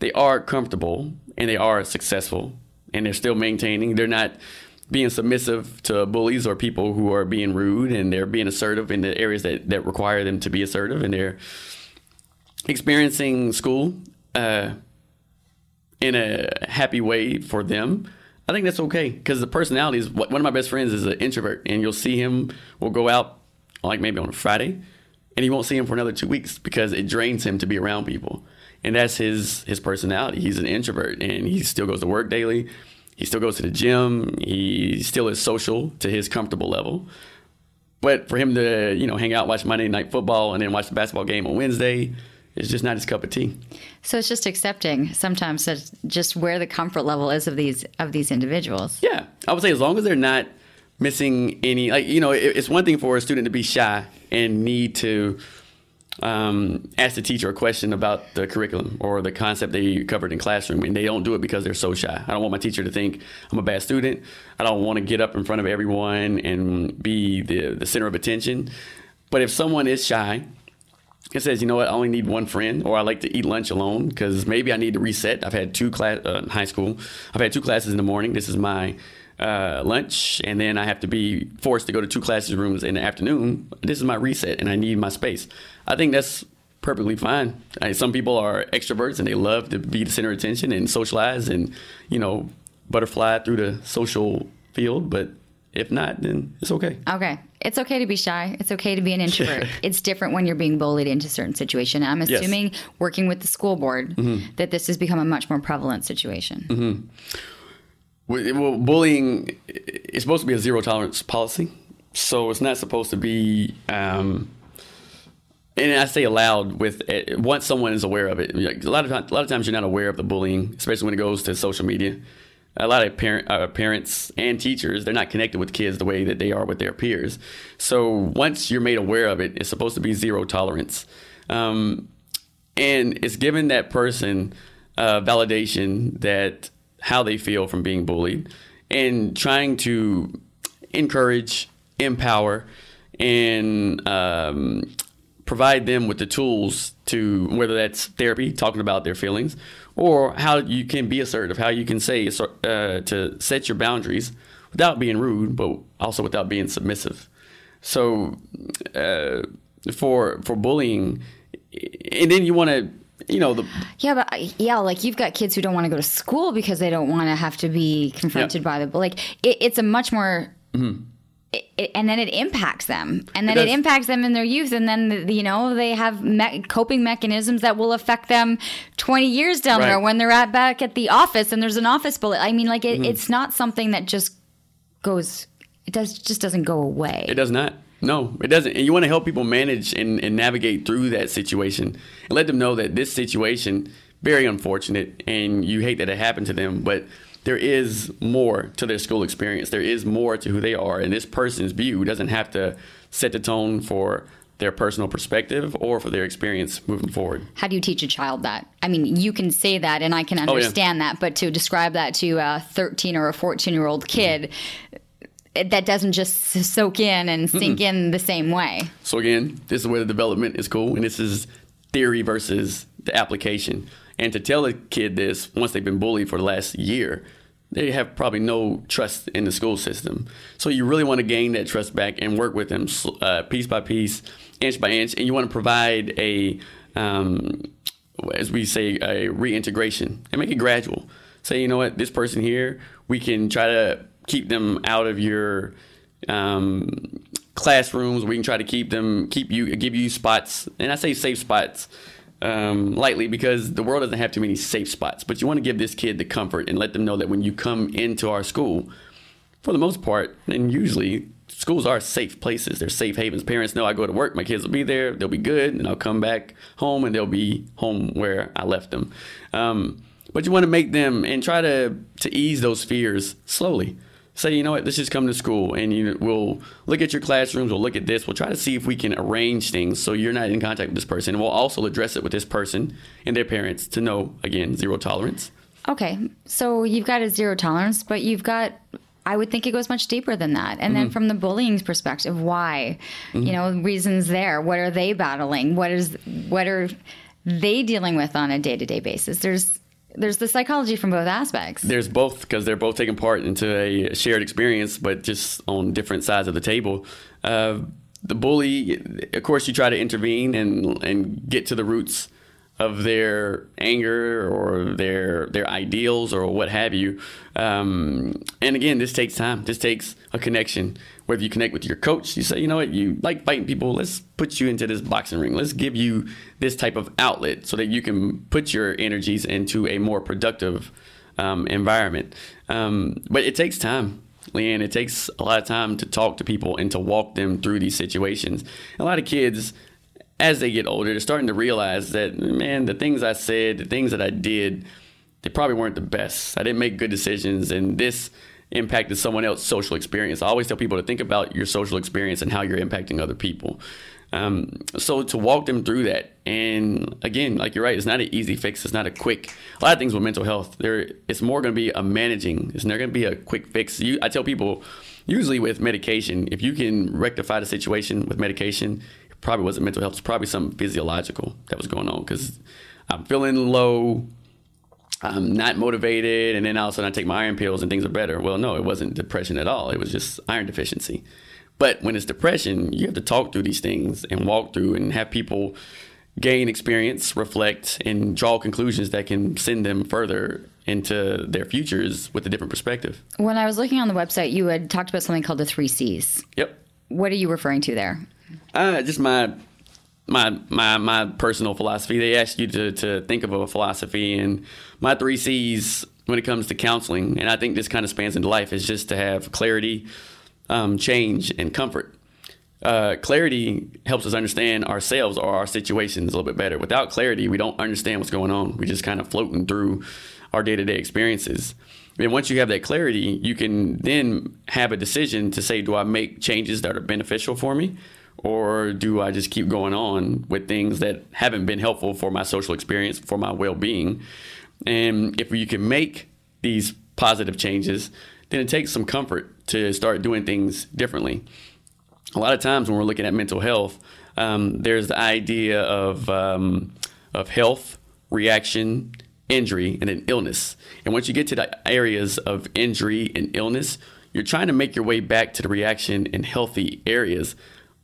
they are comfortable and they are successful and they're still maintaining, they're not being submissive to bullies or people who are being rude and they're being assertive in the areas that, that require them to be assertive and they're experiencing school uh, in a happy way for them, I think that's okay because the personality is one of my best friends is an introvert, and you'll see him. We'll go out like maybe on a Friday, and you won't see him for another two weeks because it drains him to be around people, and that's his his personality. He's an introvert, and he still goes to work daily. He still goes to the gym. He still is social to his comfortable level. But for him to, you know, hang out, watch Monday Night Football, and then watch the basketball game on Wednesday, it's just not his cup of tea. So it's just accepting sometimes that just where the comfort level is of these of these individuals. Yeah, I would say as long as they're not missing any like you know it, it's one thing for a student to be shy and need to um, ask the teacher a question about the curriculum or the concept they covered in classroom, and they don't do it because they're so shy. I don't want my teacher to think I'm a bad student. I don't want to get up in front of everyone and be the, the center of attention. But if someone is shy and says, you know what, I only need one friend, or I like to eat lunch alone because maybe I need to reset. I've had two class uh, high school. I've had two classes in the morning. This is my uh, lunch, and then I have to be forced to go to two classrooms in the afternoon. This is my reset, and I need my space. I think that's perfectly fine. I some people are extroverts and they love to be the center of attention and socialize and you know butterfly through the social field, but if not, then it's okay. Okay. It's okay to be shy. It's okay to be an introvert. it's different when you're being bullied into a certain situation. I'm assuming yes. working with the school board mm-hmm. that this has become a much more prevalent situation. Mm-hmm. Well, bullying is supposed to be a zero tolerance policy, so it's not supposed to be. Um, and I say aloud with uh, once someone is aware of it. A lot of a lot of times you're not aware of the bullying, especially when it goes to social media. A lot of parent, uh, parents and teachers they're not connected with kids the way that they are with their peers. So once you're made aware of it, it's supposed to be zero tolerance, um, and it's given that person uh, validation that how they feel from being bullied, and trying to encourage, empower, and um, provide them with the tools to whether that's therapy, talking about their feelings, or how you can be assertive, how you can say uh, to set your boundaries without being rude, but also without being submissive. So uh, for for bullying, and then you want to you know the yeah but yeah like you've got kids who don't want to go to school because they don't want to have to be confronted yeah. by the like it, it's a much more mm-hmm it, and then it impacts them. And then it, it, impacts them in their youth and then you know they have me- coping mechanisms that will affect them 20 years down right. there when they're at back at the office and there's an office bullet. I mean like it, mm-hmm. it's not something that just goes it does just doesn't go away. It does not. No it doesn't. And you want to help people manage and, and navigate through that situation and let them know that this situation very unfortunate and you hate that it happened to them but there is more to their school experience. There is more to who they are, and this person's view doesn't have to set the tone for their personal perspective or for their experience moving forward. How do you teach a child that? I mean, you can say that and I can understand oh, yeah. that, but to describe that to a 13 or a 14 year old kid, mm-hmm. that doesn't just soak in and sink Mm-mm. in the same way. So, again, this is where the development is cool, and this is theory versus the application. And to tell a kid this once they've been bullied for the last year, they have probably no trust in the school system. So you really want to gain that trust back and work with them uh, piece by piece, inch by inch, and you want to provide a, um, as we say, a reintegration and make it gradual. Say, you know what, this person here, we can try to keep them out of your um, classrooms. We can try to keep them, keep you, give you spots, and I say safe spots um, lightly because the world doesn't have too many safe spots. But you want to give this kid the comfort and let them know that when you come into our school, for the most part, and usually schools are safe places. They're safe havens. Parents know I go to work, my kids will be there, they'll be good, and I'll come back home and they'll be home where I left them. Um, but you want to make them and try to to ease those fears slowly say, you know what, let's just come to school and you we'll look at your classrooms, we'll look at this, we'll try to see if we can arrange things so you're not in contact with this person. And we'll also address it with this person and their parents to know, again, zero tolerance. Okay. So you've got a zero tolerance, but you've got I would think it goes much deeper than that. And mm-hmm. then from the bullying perspective, why? Mm-hmm. You know, reasons there. What are they battling? What is what are they dealing with on a day-to-day basis? There's there's the psychology from both aspects. There's both because they're both taking part into a shared experience, but just on different sides of the table. Uh, the bully, of course, you try to intervene and and get to the roots of their anger or their their ideals or what have you. Um, and again, this takes time. This takes a connection. Whether you connect with your coach, you say, you know what, you like fighting people. Let's put you into this boxing ring. Let's give you this type of outlet so that you can put your energies into a more productive um, environment. Um, but it takes time. Leanne, it takes a lot of time to talk to people and to walk them through these situations. A lot of kids as they get older, they're starting to realize that, man, the things I said, the things that I did, they probably weren't the best. I didn't make good decisions, and this impacted someone else's social experience. I always tell people to think about your social experience and how you're impacting other people. Um, so to walk them through that, and again, like you're right, it's not an easy fix. It's not a quick. A lot of things with mental health, there it's more going to be a managing. It's not going to be a quick fix. You, I tell people, usually with medication, if you can rectify the situation with medication, it probably wasn't mental health. It's probably something physiological that was going on because I'm feeling low. I'm not motivated, and then all of a sudden I take my iron pills and things are better. Well, no, it wasn't depression at all. It was just iron deficiency. But when it's depression, you have to talk through these things and walk through and have people gain experience, reflect, and draw conclusions that can send them further into their futures with a different perspective. When I was looking on the website, you had talked about something called the three C's. Yep. What are you referring to there? Uh, just my my my my personal philosophy. They ask you to to think of a philosophy, and my three C's when it comes to counseling, and I think this kind of spans into life, is just to have clarity, um, change, and comfort. Uh, clarity helps us understand ourselves or our situations a little bit better. Without clarity, we don't understand what's going on. We're just kind of floating through our day to day experiences. And once you have that clarity, you can then have a decision to say, do I make changes that are beneficial for me? Or do I just keep going on with things that haven't been helpful for my social experience, for my well being? And if you can make these positive changes, then it takes some comfort to start doing things differently. A lot of times when we're looking at mental health, um, there's the idea of, um, of health, reaction, injury, and then illness. And once you get to the areas of injury and illness, you're trying to make your way back to the reaction and healthy areas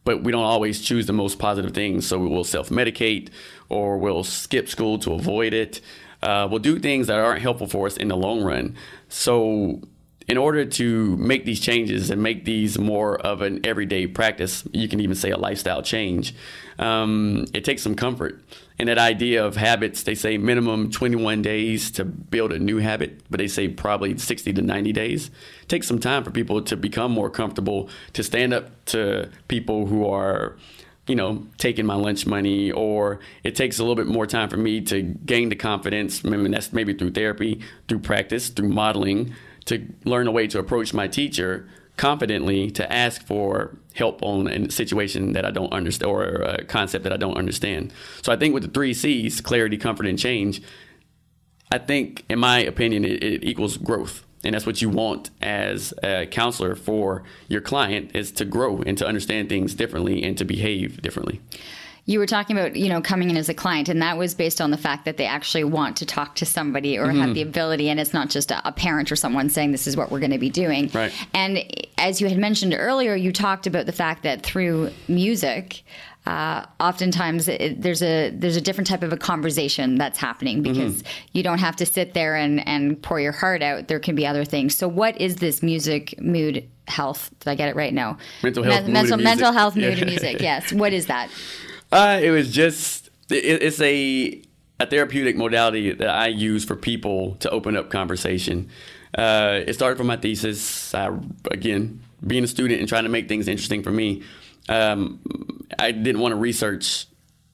but we don't always choose the most positive things. So we will self medicate or we'll skip school to avoid it. Uh, we'll do things that aren't helpful for us in the long run. So, in order to make these changes and make these more of an everyday practice, you can even say a lifestyle change, um, it takes some comfort. And that idea of habits, they say minimum 21 days to build a new habit, but they say probably 60 to 90 days. It takes some time for people to become more comfortable, to stand up to people who are, you know, taking my lunch money, or it takes a little bit more time for me to gain the confidence. I mean, that's maybe through therapy, through practice, through modeling, to learn a way to approach my teacher confidently to ask for help on a situation that I don't understand or a concept that I don't understand. So I think with the three C's, clarity, comfort, and change, I think, in my opinion, it, it equals growth. And that's what you want as a counselor for your client is to grow and to understand things differently and to behave differently you were talking about you know coming in as a client and that was based on the fact that they actually want to talk to somebody or mm-hmm. have the ability and it's not just a, a, parent or someone saying this is what we're going to be doing right. and as you had mentioned earlier you talked about the fact that through music uh, oftentimes it, there's a there's a different type of a conversation that's happening mm-hmm. because mm-hmm. you don't have to sit there and, and pour your heart out. There can be other things. So, what is this music mood health? Did I get it right No, Mental health, Me- mental, mental health, mood, and music. Yes. What is that? Uh, it was just it, it's a a therapeutic modality that I use for people to open up conversation. Uh, it started from my thesis. I, again, being a student and trying to make things interesting for me, um, I didn't want to research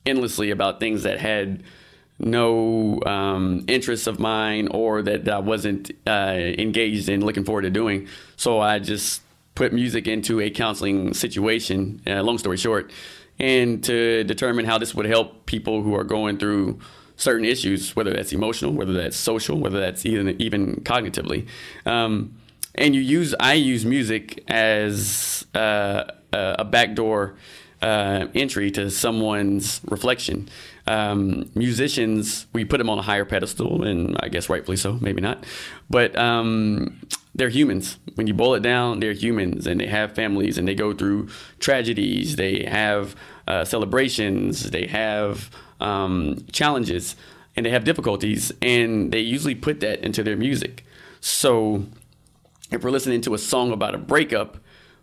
endlessly about things that had no um, interests of mine or that I wasn't uh, engaged in looking forward to doing. So I just put music into a counseling situation. Uh, long story short, and to determine how this would help people who are going through certain issues, whether that's emotional, whether that's social, whether that's even even cognitively. Um, and you use I use music as uh, a backdoor uh, entry to someone's reflection. Um, musicians, we put them on a higher pedestal, and I guess rightfully so, maybe not. But um, they're humans. When you boil it down, they're humans and they have families and they go through tragedies. They have uh, celebrations. They have um, challenges and they have difficulties. And they usually put that into their music. So if we're listening to a song about a breakup,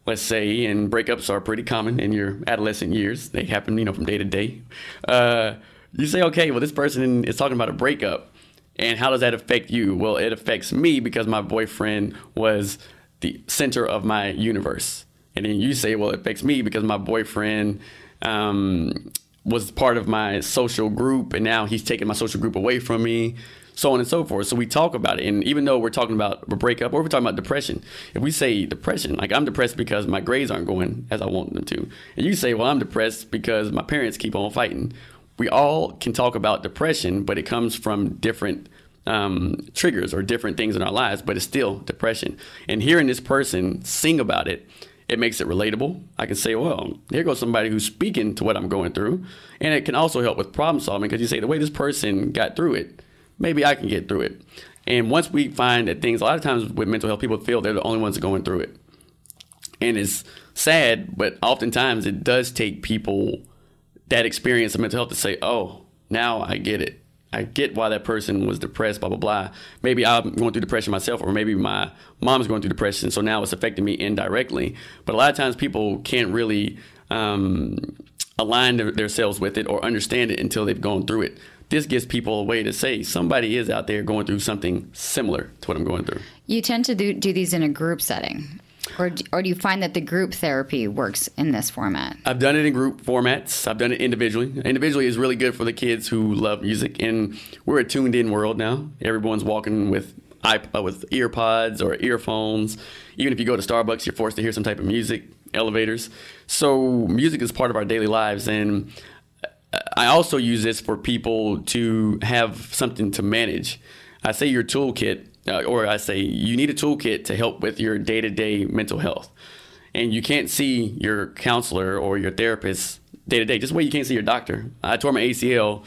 let's say, and breakups are pretty common in your adolescent years, they happen, you know, from day to day. Uh, you say, okay, well, this person is talking about a breakup and how does that affect you? Well, it affects me because my boyfriend was the center of my universe. And then you say, well, it affects me because my boyfriend um, was part of my social group, and now he's taking my social group away from me, so on and so forth. So we talk about it, and even though we're talking about a breakup or we're talking about depression, if we say depression, like I'm depressed because my grades aren't going as I want them to, and you say, well, I'm depressed because my parents keep on fighting. We all can talk about depression, but it comes from different um, triggers or different things in our lives, but it's still depression. And hearing this person sing about it it makes it relatable. I can say, well, here goes somebody who's speaking to what I'm going through. And it can also help with problem solving because you say, the way this person got through it, maybe I can get through it. And once we find that things, a lot of times with mental health, people feel they're the only ones going through it. And it's sad, but oftentimes it does take people that experience of mental health to say, oh, now I get it. I get why that person was depressed, blah, blah, blah. Maybe I'm going through depression myself, or maybe my mom's going through depression, so now it's affecting me indirectly. But a lot of times people can't really um, align themselves with it or understand it until they've gone through it. This gives people a way to say somebody is out there going through something similar to what I'm going through. You tend to do, do these in a group setting. Or do, or do you find that the group therapy works in this format? I've done it in group formats. I've done it individually. Individually is really good for the kids who love music, and we're a tuned-in world now. Everyone's walking with iP- uh, with earpods or earphones. Even if you go to Starbucks, you're forced to hear some type of music. Elevators. So music is part of our daily lives, and uh, I also use this for people to have something to manage. I say your toolkit uh, or I say you need a toolkit to help with your day to day mental health. And you can't see your counselor or your therapist day to day, just the way you can't see your doctor. I tore my ACL,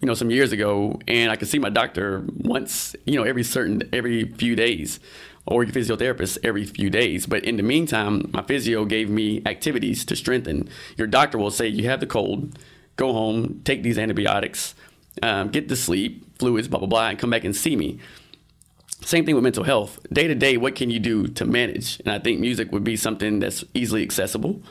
you know, some years ago, and I could see my doctor once, you know, every certain every few days, or your physiotherapist every few days. But in the meantime, my physio gave me activities to strengthen. Your doctor will say you have the cold, go home, take these antibiotics, um, get to sleep, fluids, blah blah blah, and come back and see me. Same thing with mental health. Day to day, what can you do to manage? And I think music would be something that's easily accessible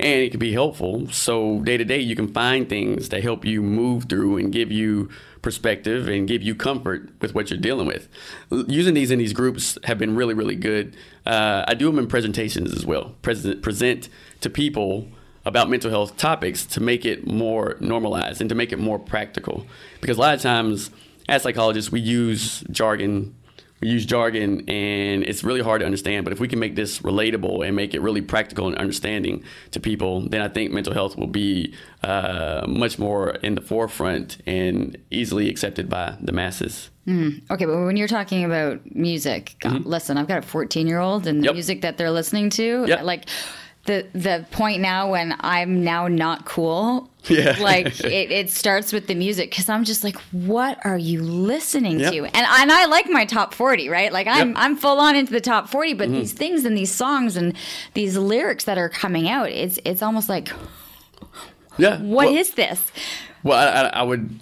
and it can be helpful. So day to day, you can find things that help you move through and give you perspective and give you comfort with what you're dealing with. Using these in these groups have been really, really good. Uh, I do them in presentations as well. Present, present to people about mental health topics to make it more normalized and to make it more practical. Because a lot of times, as psychologists, we use jargon we use jargon and it's really hard to understand. But if we can make this relatable and make it really practical and understanding to people, then I think mental health will be uh, much more in the forefront and easily accepted by the masses. Mm. Okay, but when you're talking about music, God, mm-hmm. listen, I've got a 14 year old and the yep. music that they're listening to, yep. like the the point now when I'm now not cool. Yeah. like it, it starts with the music because I'm just like, what are you listening yep. to? And and I like my top forty, right? Like I'm yep. I'm full on into the top forty, but mm-hmm. these things and these songs and these lyrics that are coming out, it's it's almost like, yeah, what well, is this? Well, I, I would.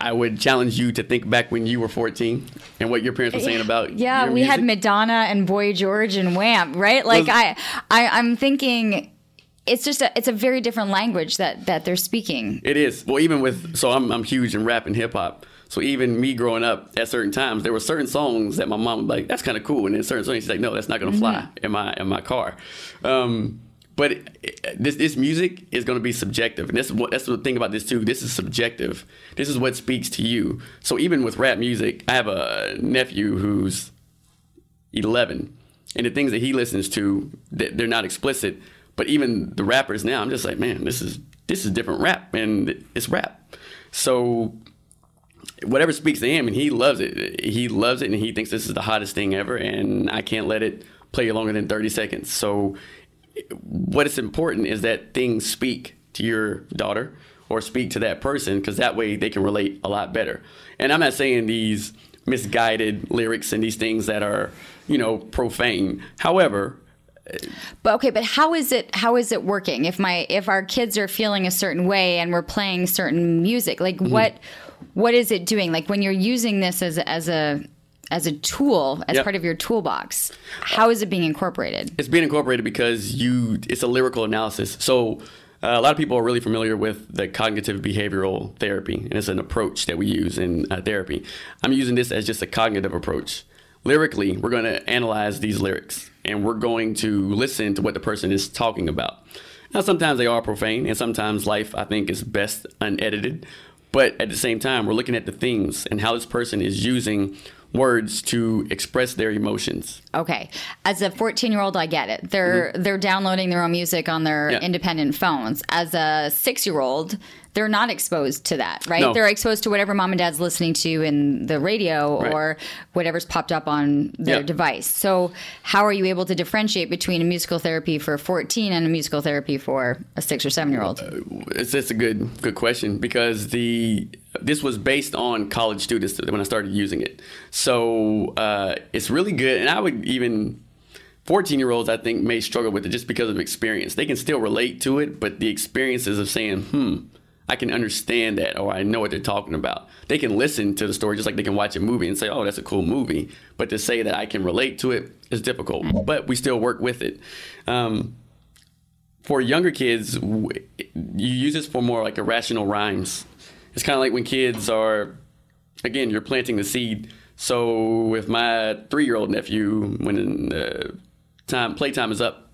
I would challenge you to think back when you were 14 and what your parents were saying about yeah we music. had madonna and boy george and wham right? Like I, I i'm thinking it's just a it's a very different language that that they're speaking. It is. Well even with so i'm, I'm huge in rap and hip-hop so even me growing up at certain times there were certain songs that my mom would like that's kind of cool. And then certain songs she's like no that's not going to fly mm-hmm. in my in my car. Um, but this this music is going to be subjective, and that's what that's the thing about this too. This is subjective. This is what speaks to you. So even with rap music, I have a nephew who's 11, and the things that he listens to, they're not explicit. But even the rappers now, I'm just like, man, this is this is different rap, and it's rap. So whatever speaks to him, and he loves it. He loves it, and he thinks this is the hottest thing ever. And I can't let it play longer than 30 seconds. So what is important is that things speak to your daughter or speak to that person because that way they can relate a lot better. And I'm not saying these misguided lyrics and these things that are, you know, profane. However, but okay, but how is it how is it working? If my if our kids are feeling a certain way and we're playing certain music, like mm-hmm. what what is it doing? Like when you're using this as as a as a tool, as yep. part of your toolbox. How is it being incorporated? It's being incorporated because you it's a lyrical analysis. So uh, a lot of people are really familiar with the cognitive behavioral therapy, and it's an approach that we use in uh, therapy. I'm using this as just a cognitive approach. Lyrically, we're going to analyze these lyrics, and we're going to listen to what the person is talking about. Now, sometimes they are profane, and sometimes life, I think, is best unedited. But at the same time, we're looking at the themes and how this person is using words to express their emotions. Okay. As a 14-year-old, I get it. They're they're downloading their own music on their Mm-hmm. Yeah. independent phones. As a 6-year-old, they're not exposed to that, right? No. They're exposed to whatever mom and dad's listening to in the radio Right. or whatever's popped up on their Yeah. device. So, how are you able to differentiate between a musical therapy for 14 and a musical therapy for a 6 or 7-year-old? It's that's a good good question because the this was based on college students when I started using it. So uh, it's really good, and I would even. 14 year olds, I think, may struggle with it just because of experience. They can still relate to it, but the experiences of saying, hmm, I can understand that, or I know what they're talking about. They can listen to the story just like they can watch a movie and say, oh, that's a cool movie. But to say that I can relate to it is difficult, but we still work with it. Um, for younger kids, you use this for more like irrational rhymes. It's kind of like when kids are, again, you're planting the seed. So with my three-year-old nephew, when uh, time playtime is up,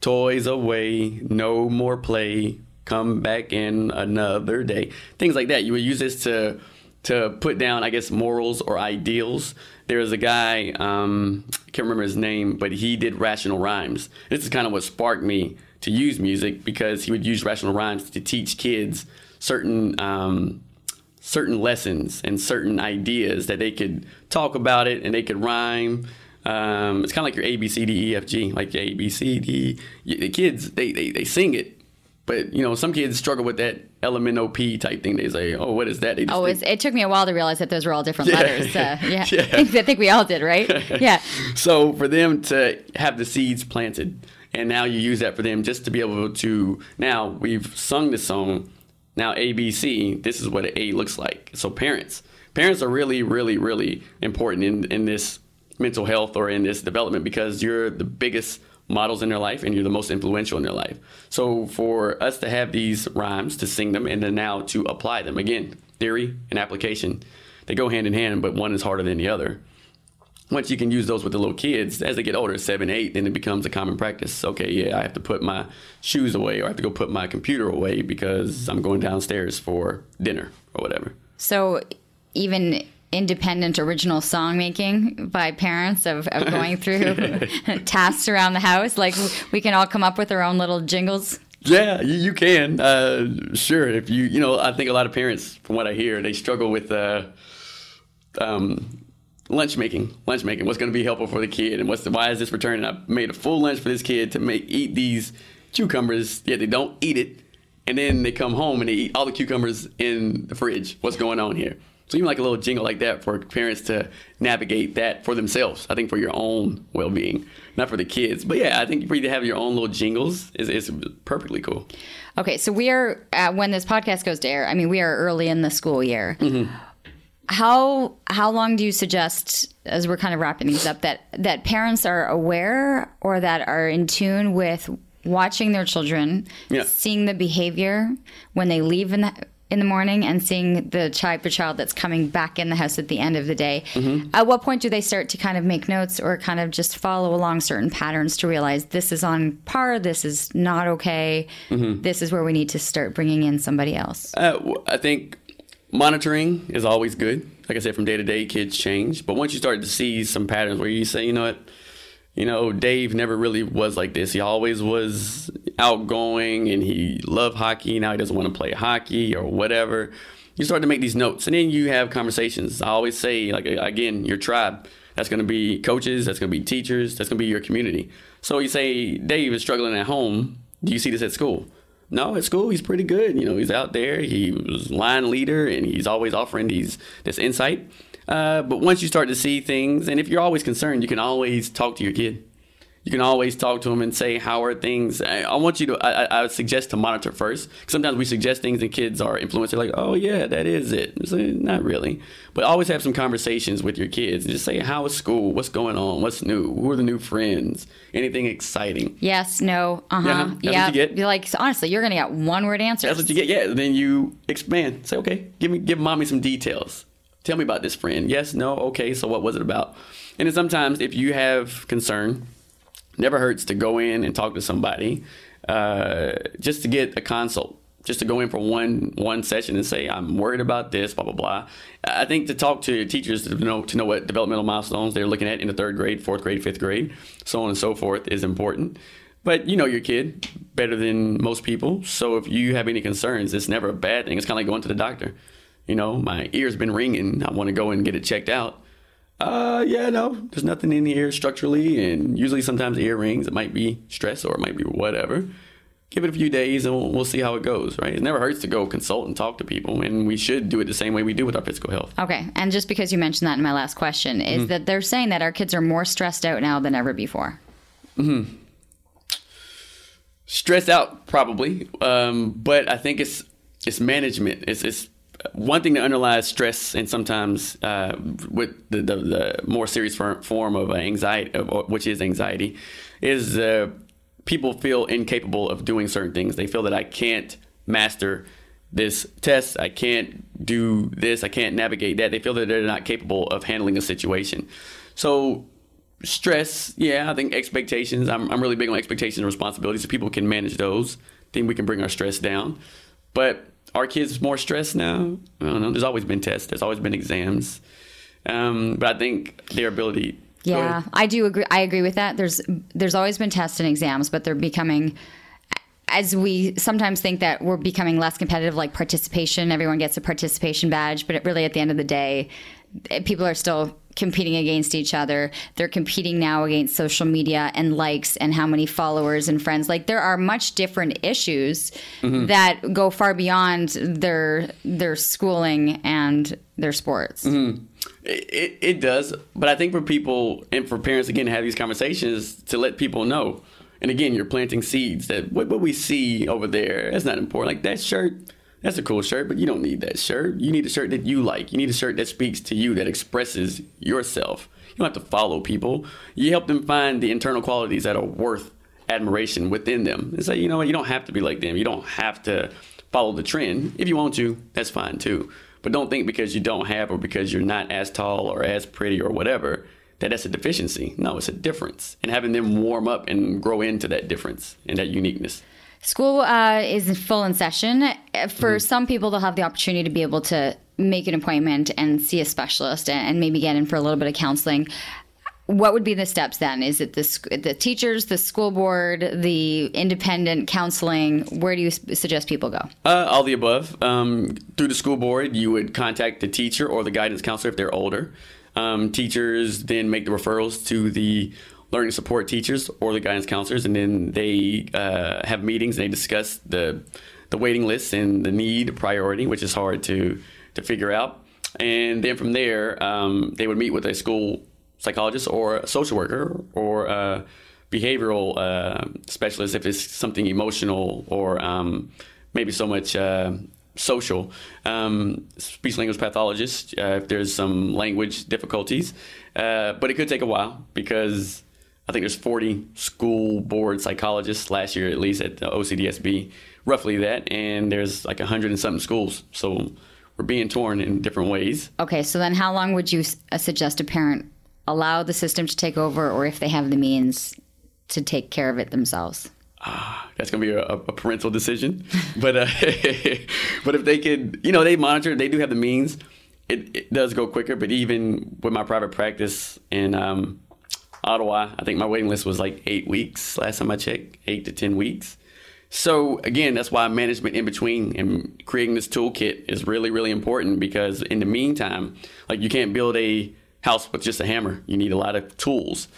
toys away, no more play, come back in another day. Things like that. You would use this to to put down, I guess, morals or ideals. There was a guy, um, I can't remember his name, but he did rational rhymes. This is kind of what sparked me to use music because he would use rational rhymes to teach kids certain um, certain lessons and certain ideas that they could talk about it and they could rhyme. Um, it's kind of like your A B C D E F G, like A B C D. The kids they, they they sing it, but you know some kids struggle with that L M N O P type thing. They say, "Oh, what is that?" They just Oh, think- it took me a while to realize that those were all different Yeah. letters. Uh, yeah. Yeah. I, think, I think we all did, right? Yeah. so for them to have the seeds planted and now you use that for them just to be able to now we've sung the song now abc this is what an a looks like. So parents parents are really really really important in, in this mental health or in this development because you're the biggest models in their life and you're the most influential in their life. So for us to have these rhymes to sing them and then now to apply them again theory and application they go hand in hand but one is harder than the other once you can use those with the little kids, as they get older, seven, eight, then it becomes a common practice. Okay, yeah, I have to put my shoes away or I have to go put my computer away because I'm going downstairs for dinner or whatever. So even independent original song making by parents of, of going through tasks around the house, like we can all come up with our own little jingles. Yeah, you, you can. Uh, sure. If you, you know, I think a lot of parents, from what I hear, they struggle with uh, um, lunch making. Lunch making. What's going to be helpful for the kid, and what's the, why is this returning? I made a full lunch for this kid to make eat these cucumbers, yet they don't eat it, and then they come home and they eat all the cucumbers in the fridge. What's going on here? So even like a little jingle like that for parents to navigate that for themselves. I think for your own well-being, not for the kids. But yeah, I think for you to have your own little jingles is is perfectly cool. Okay, so we are uh, when this podcast goes to air. I mean, we are early in the school year. How how long do you suggest, as we're kind of wrapping these up, that that parents are aware or that are in tune with watching their children, Yeah. seeing the behavior when they leave in the in the morning, and seeing the type of child that's coming back in the house at the end of the day? At what point do they start to kind of make notes or kind of just follow along certain patterns to realize this is on par, this is not okay, this is where we need to start bringing in somebody else? Uh, I think monitoring is always good. Like I said, from day to day, kids change. But once you start to see some patterns where you say, you know what, you know, Dave never really was like this. He always was outgoing and he loved hockey. Now he doesn't want to play hockey or whatever. You start to make these notes and then you have conversations. I always say, like, again, your tribe. That's going to be coaches, that's going to be teachers, that's going to be your community. So you say, Dave is struggling at home. Do you see this at school? No, at school he's pretty good. You know, he's out there. He was line leader, and he's always offering these this insight. Uh, but once you start to see things, and if you're always concerned, you can always talk to your kid. You can always talk to them and say, "How are things?" I, want you to. I, I- suggest to monitor first. Sometimes we suggest things, and kids are influenced. They're like, "Oh yeah, that is it." It's like, not really, but always have some conversations with your kids and just say, "How is school? What's going on? What's new? Who are the new friends? Anything exciting?" Yes, no, uh huh. Yeah, that's what you get. You're like, honestly, you're going to get one word answers. That's what you get. Yeah. Then you expand. Say, okay, give me, give mommy some details. Tell me about this friend. Yes, no, okay. So what was it about? And then sometimes if you have concern, never hurts to go in and talk to somebody. uh, just to get a consult just to go in for one one session and say I'm worried about this, blah blah blah. I think to talk to teachers to know to know what developmental milestones they're looking at in the third grade, fourth grade, fifth grade, so on and so forth is important. But you know your kid better than most people, so if you have any concerns, it's never a bad thing. It's kind of like going to the doctor. You know, my ear's been ringing. I want to go and get it checked out. Uh, yeah, no, there's nothing in the ear structurally, and usually sometimes the ear rings. It might be stress or it might be whatever give it a few days and we'll, we'll, see how it goes, right? It never hurts to go consult and talk to people, and we should do it the same way we do with our physical health. Okay, and just because you mentioned that in my last question, is mm-hmm. that they're saying that our kids are more stressed out now than ever before? Hmm. Stressed out, probably, um, but I think it's it's management. It's it's one thing that underlies stress and sometimes uh, with the, the, the, more serious form of anxiety, which is anxiety, is uh, people feel incapable of doing certain things. They feel that I can't master this test, I can't do this, I can't navigate that. They feel that they're not capable of handling a situation. So, stress, yeah, I think expectations, I'm, I'm really big on expectations and responsibilities so people can manage those. I think we can bring our stress down. But are kids more stressed now? I don't know. There's always been tests, there's always been exams. Um, but I think their ability yeah, I do agree. I agree with that. There's there's always been tests and exams, but they're becoming as we sometimes think that we're becoming less competitive, like participation, everyone gets a participation badge, but really at the end of the day, eh, people are still competing against each other. They're competing now against social media and likes and how many followers and friends. Like there are much different issues mm-hmm. that go far beyond their their schooling and their sports. Mm-hmm. It, it does, but I think for people and for parents again to have these conversations to let people know. And again, you're planting seeds that what, what we see over there that's not important. Like that shirt, that's a cool shirt, but you don't need that shirt. You need a shirt that you like. You need a shirt that speaks to you, that expresses yourself. You don't have to follow people. You help them find the internal qualities that are worth admiration within them. And say, you know what, you don't have to be like them. You don't have to follow the trend. If you want to, that's fine too. But don't think because you don't have or because you're not as tall or as pretty or whatever that that's a deficiency. No, it's a difference. And having them warm up and grow into that difference and that uniqueness. School uh, is full in session. For mm-hmm. some people, they'll have the opportunity to be able to make an appointment and see a specialist and maybe get in for a little bit of counseling what would be the steps then? Is it the the teachers, the school board, the independent counseling? Where do you suggest people go? Uh, all the above. Um, through the school board, you would contact the teacher or the guidance counselor if they're older. Um, teachers then make the referrals to the learning support teachers or the guidance counselors, and then they uh, have meetings. And they discuss the the waiting lists and the need priority, which is hard to to figure out. And then from there, um, they would meet with a school psychologist or a social worker or a behavioral uh, specialist if it's something emotional or um, maybe so much uh, social. Um, speech language pathologist uh, if there's some language difficulties. Uh, but it could take a while because I think there's 40 school board psychologists last year, at least at the OCDSB, roughly that, and there's like 100 and something schools. So we're being torn in different ways. Okay, so then how long would you uh, suggest a parent allow the system to take over or if they have the means to take care of it themselves? Ah, that's gonna be a, a parental decision, but uh, but if they could, you know, they monitor, they do have the means. It, it does go quicker, but even with my private practice and um, Ottawa, I think my waiting list was like eight weeks last time I checked, eight to ten weeks. So again, that's why management in between and creating this toolkit is really, really important because in the meantime, like you can't build a house with just a hammer. You need a lot of tools.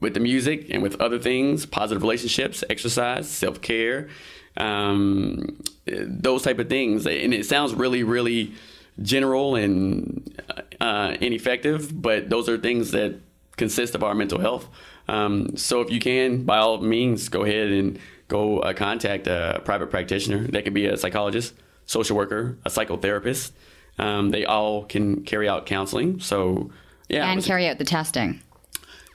With the music and with other things, positive relationships, exercise, self care, um, those type of things. And it sounds really, really general and uh, ineffective, but those are things that consist of our mental health. Um, so if you can, by all means, go ahead and go uh, contact a private practitioner. That could be a psychologist, social worker, a psychotherapist. Um, they all can carry out counseling. So yeah, and carry out the testing.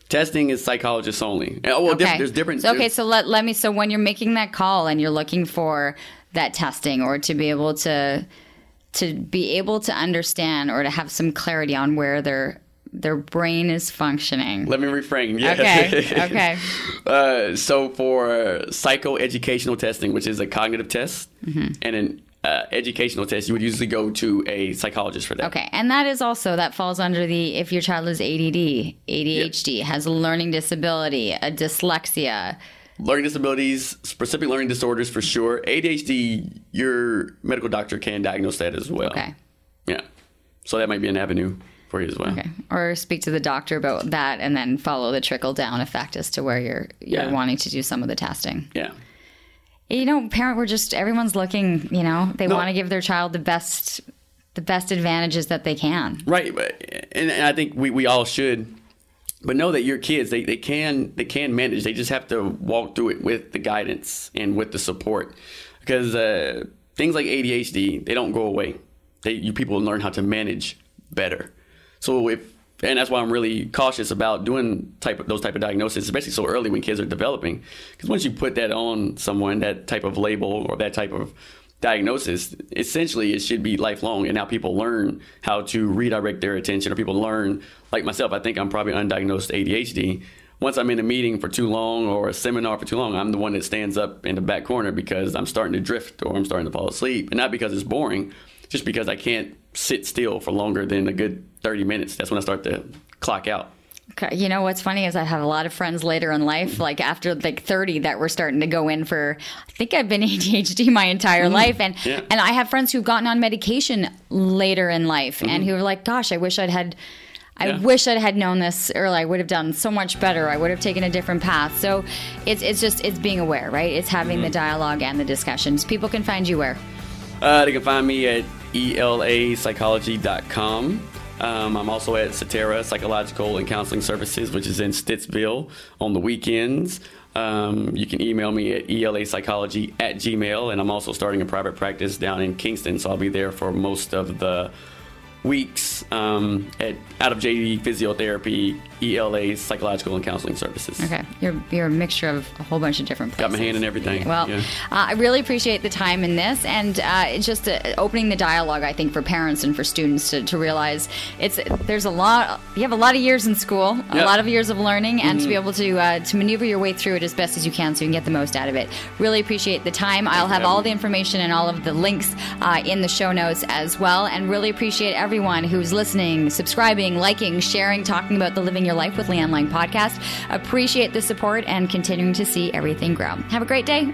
Testing is psychologists only. Oh, well, okay. there's different. So, okay, so let, let me. So when you're making that call and you're looking for that testing or to be able to to be able to understand or to have some clarity on where they're their brain is functioning. Let me reframe. Yeah. Okay. Okay. uh, so for psychoeducational testing, which is a cognitive test, mm-hmm. and an uh, educational test, you would usually go to a psychologist for that. Okay, and that is also that falls under the if your child is ADD, ADHD, yep. has a learning disability, a dyslexia, learning disabilities, specific learning disorders for sure. ADHD, your medical doctor can diagnose that as well. Okay. Yeah. So that might be an avenue for you as well. Okay. Or speak to the doctor about that and then follow the trickle down effect as to where you're you're yeah. wanting to do some of the testing. Yeah. You know, parent we're just everyone's looking, you know, they no. want to give their child the best the best advantages that they can. Right. And, and I think we, we all should but know that your kids they, they can they can manage they just have to walk through it with the guidance and with the support because uh, things like adhd they don't go away they you people learn how to manage better so if and that's why i'm really cautious about doing type of those type of diagnoses especially so early when kids are developing because once you put that on someone that type of label or that type of diagnosis, essentially it should be lifelong. And now people learn how to redirect their attention, or people learn, like myself, I think I'm probably undiagnosed ADHD. Once I'm in a meeting for too long or a seminar for too long, I'm the one that stands up in the back corner because I'm starting to drift or I'm starting to fall asleep. And not because it's boring, just because I can't sit still for longer than a good 30 minutes. That's when I start to clock out. You know what's funny is I have a lot of friends later in life, like after like 30, that were starting to go in for. I think I've been ADHD my entire mm life, and yeah. and I have friends who've gotten on medication later in life, mm and who are like, "Gosh, I wish I'd had." I yeah. wish I'd had known this early. I would have done so much better. I would have taken a different path. So it's it's just it's being aware, right? It's having mm-hmm. the dialogue and the discussions. People can find you where? Uh, they can find me at elapsychology.com. Um, I'm also at Cetera Psychological and Counseling Services, which is in Stittsville on the weekends. Um, you can email me at elapsychology at gmail, and I'm also starting a private practice down in Kingston, so I'll be there for most of the weeks um, at out of JD Physiotherapy, ELA Psychological and Counseling Services. Okay, you're you're a mixture of a whole bunch of different places. Got my hand in everything. Well, yeah. uh, I really appreciate the time in this and uh, just uh, opening the dialogue. I think for parents and for students to, to realize it's there's a lot. You have a lot of years in school, a yep. lot of years of learning, and mm-hmm. to be mm-hmm. able to uh, to maneuver your way through it as best as you can, so you can get the most out of it. Really appreciate the time. I'll have all the information and all of the links uh, in the show notes as well, and really appreciate everyone who's listening, subscribing, liking, sharing, talking about the Living Your Life with Leanne Lang podcast. Appreciate the support and continuing to see everything grow. Have a great day.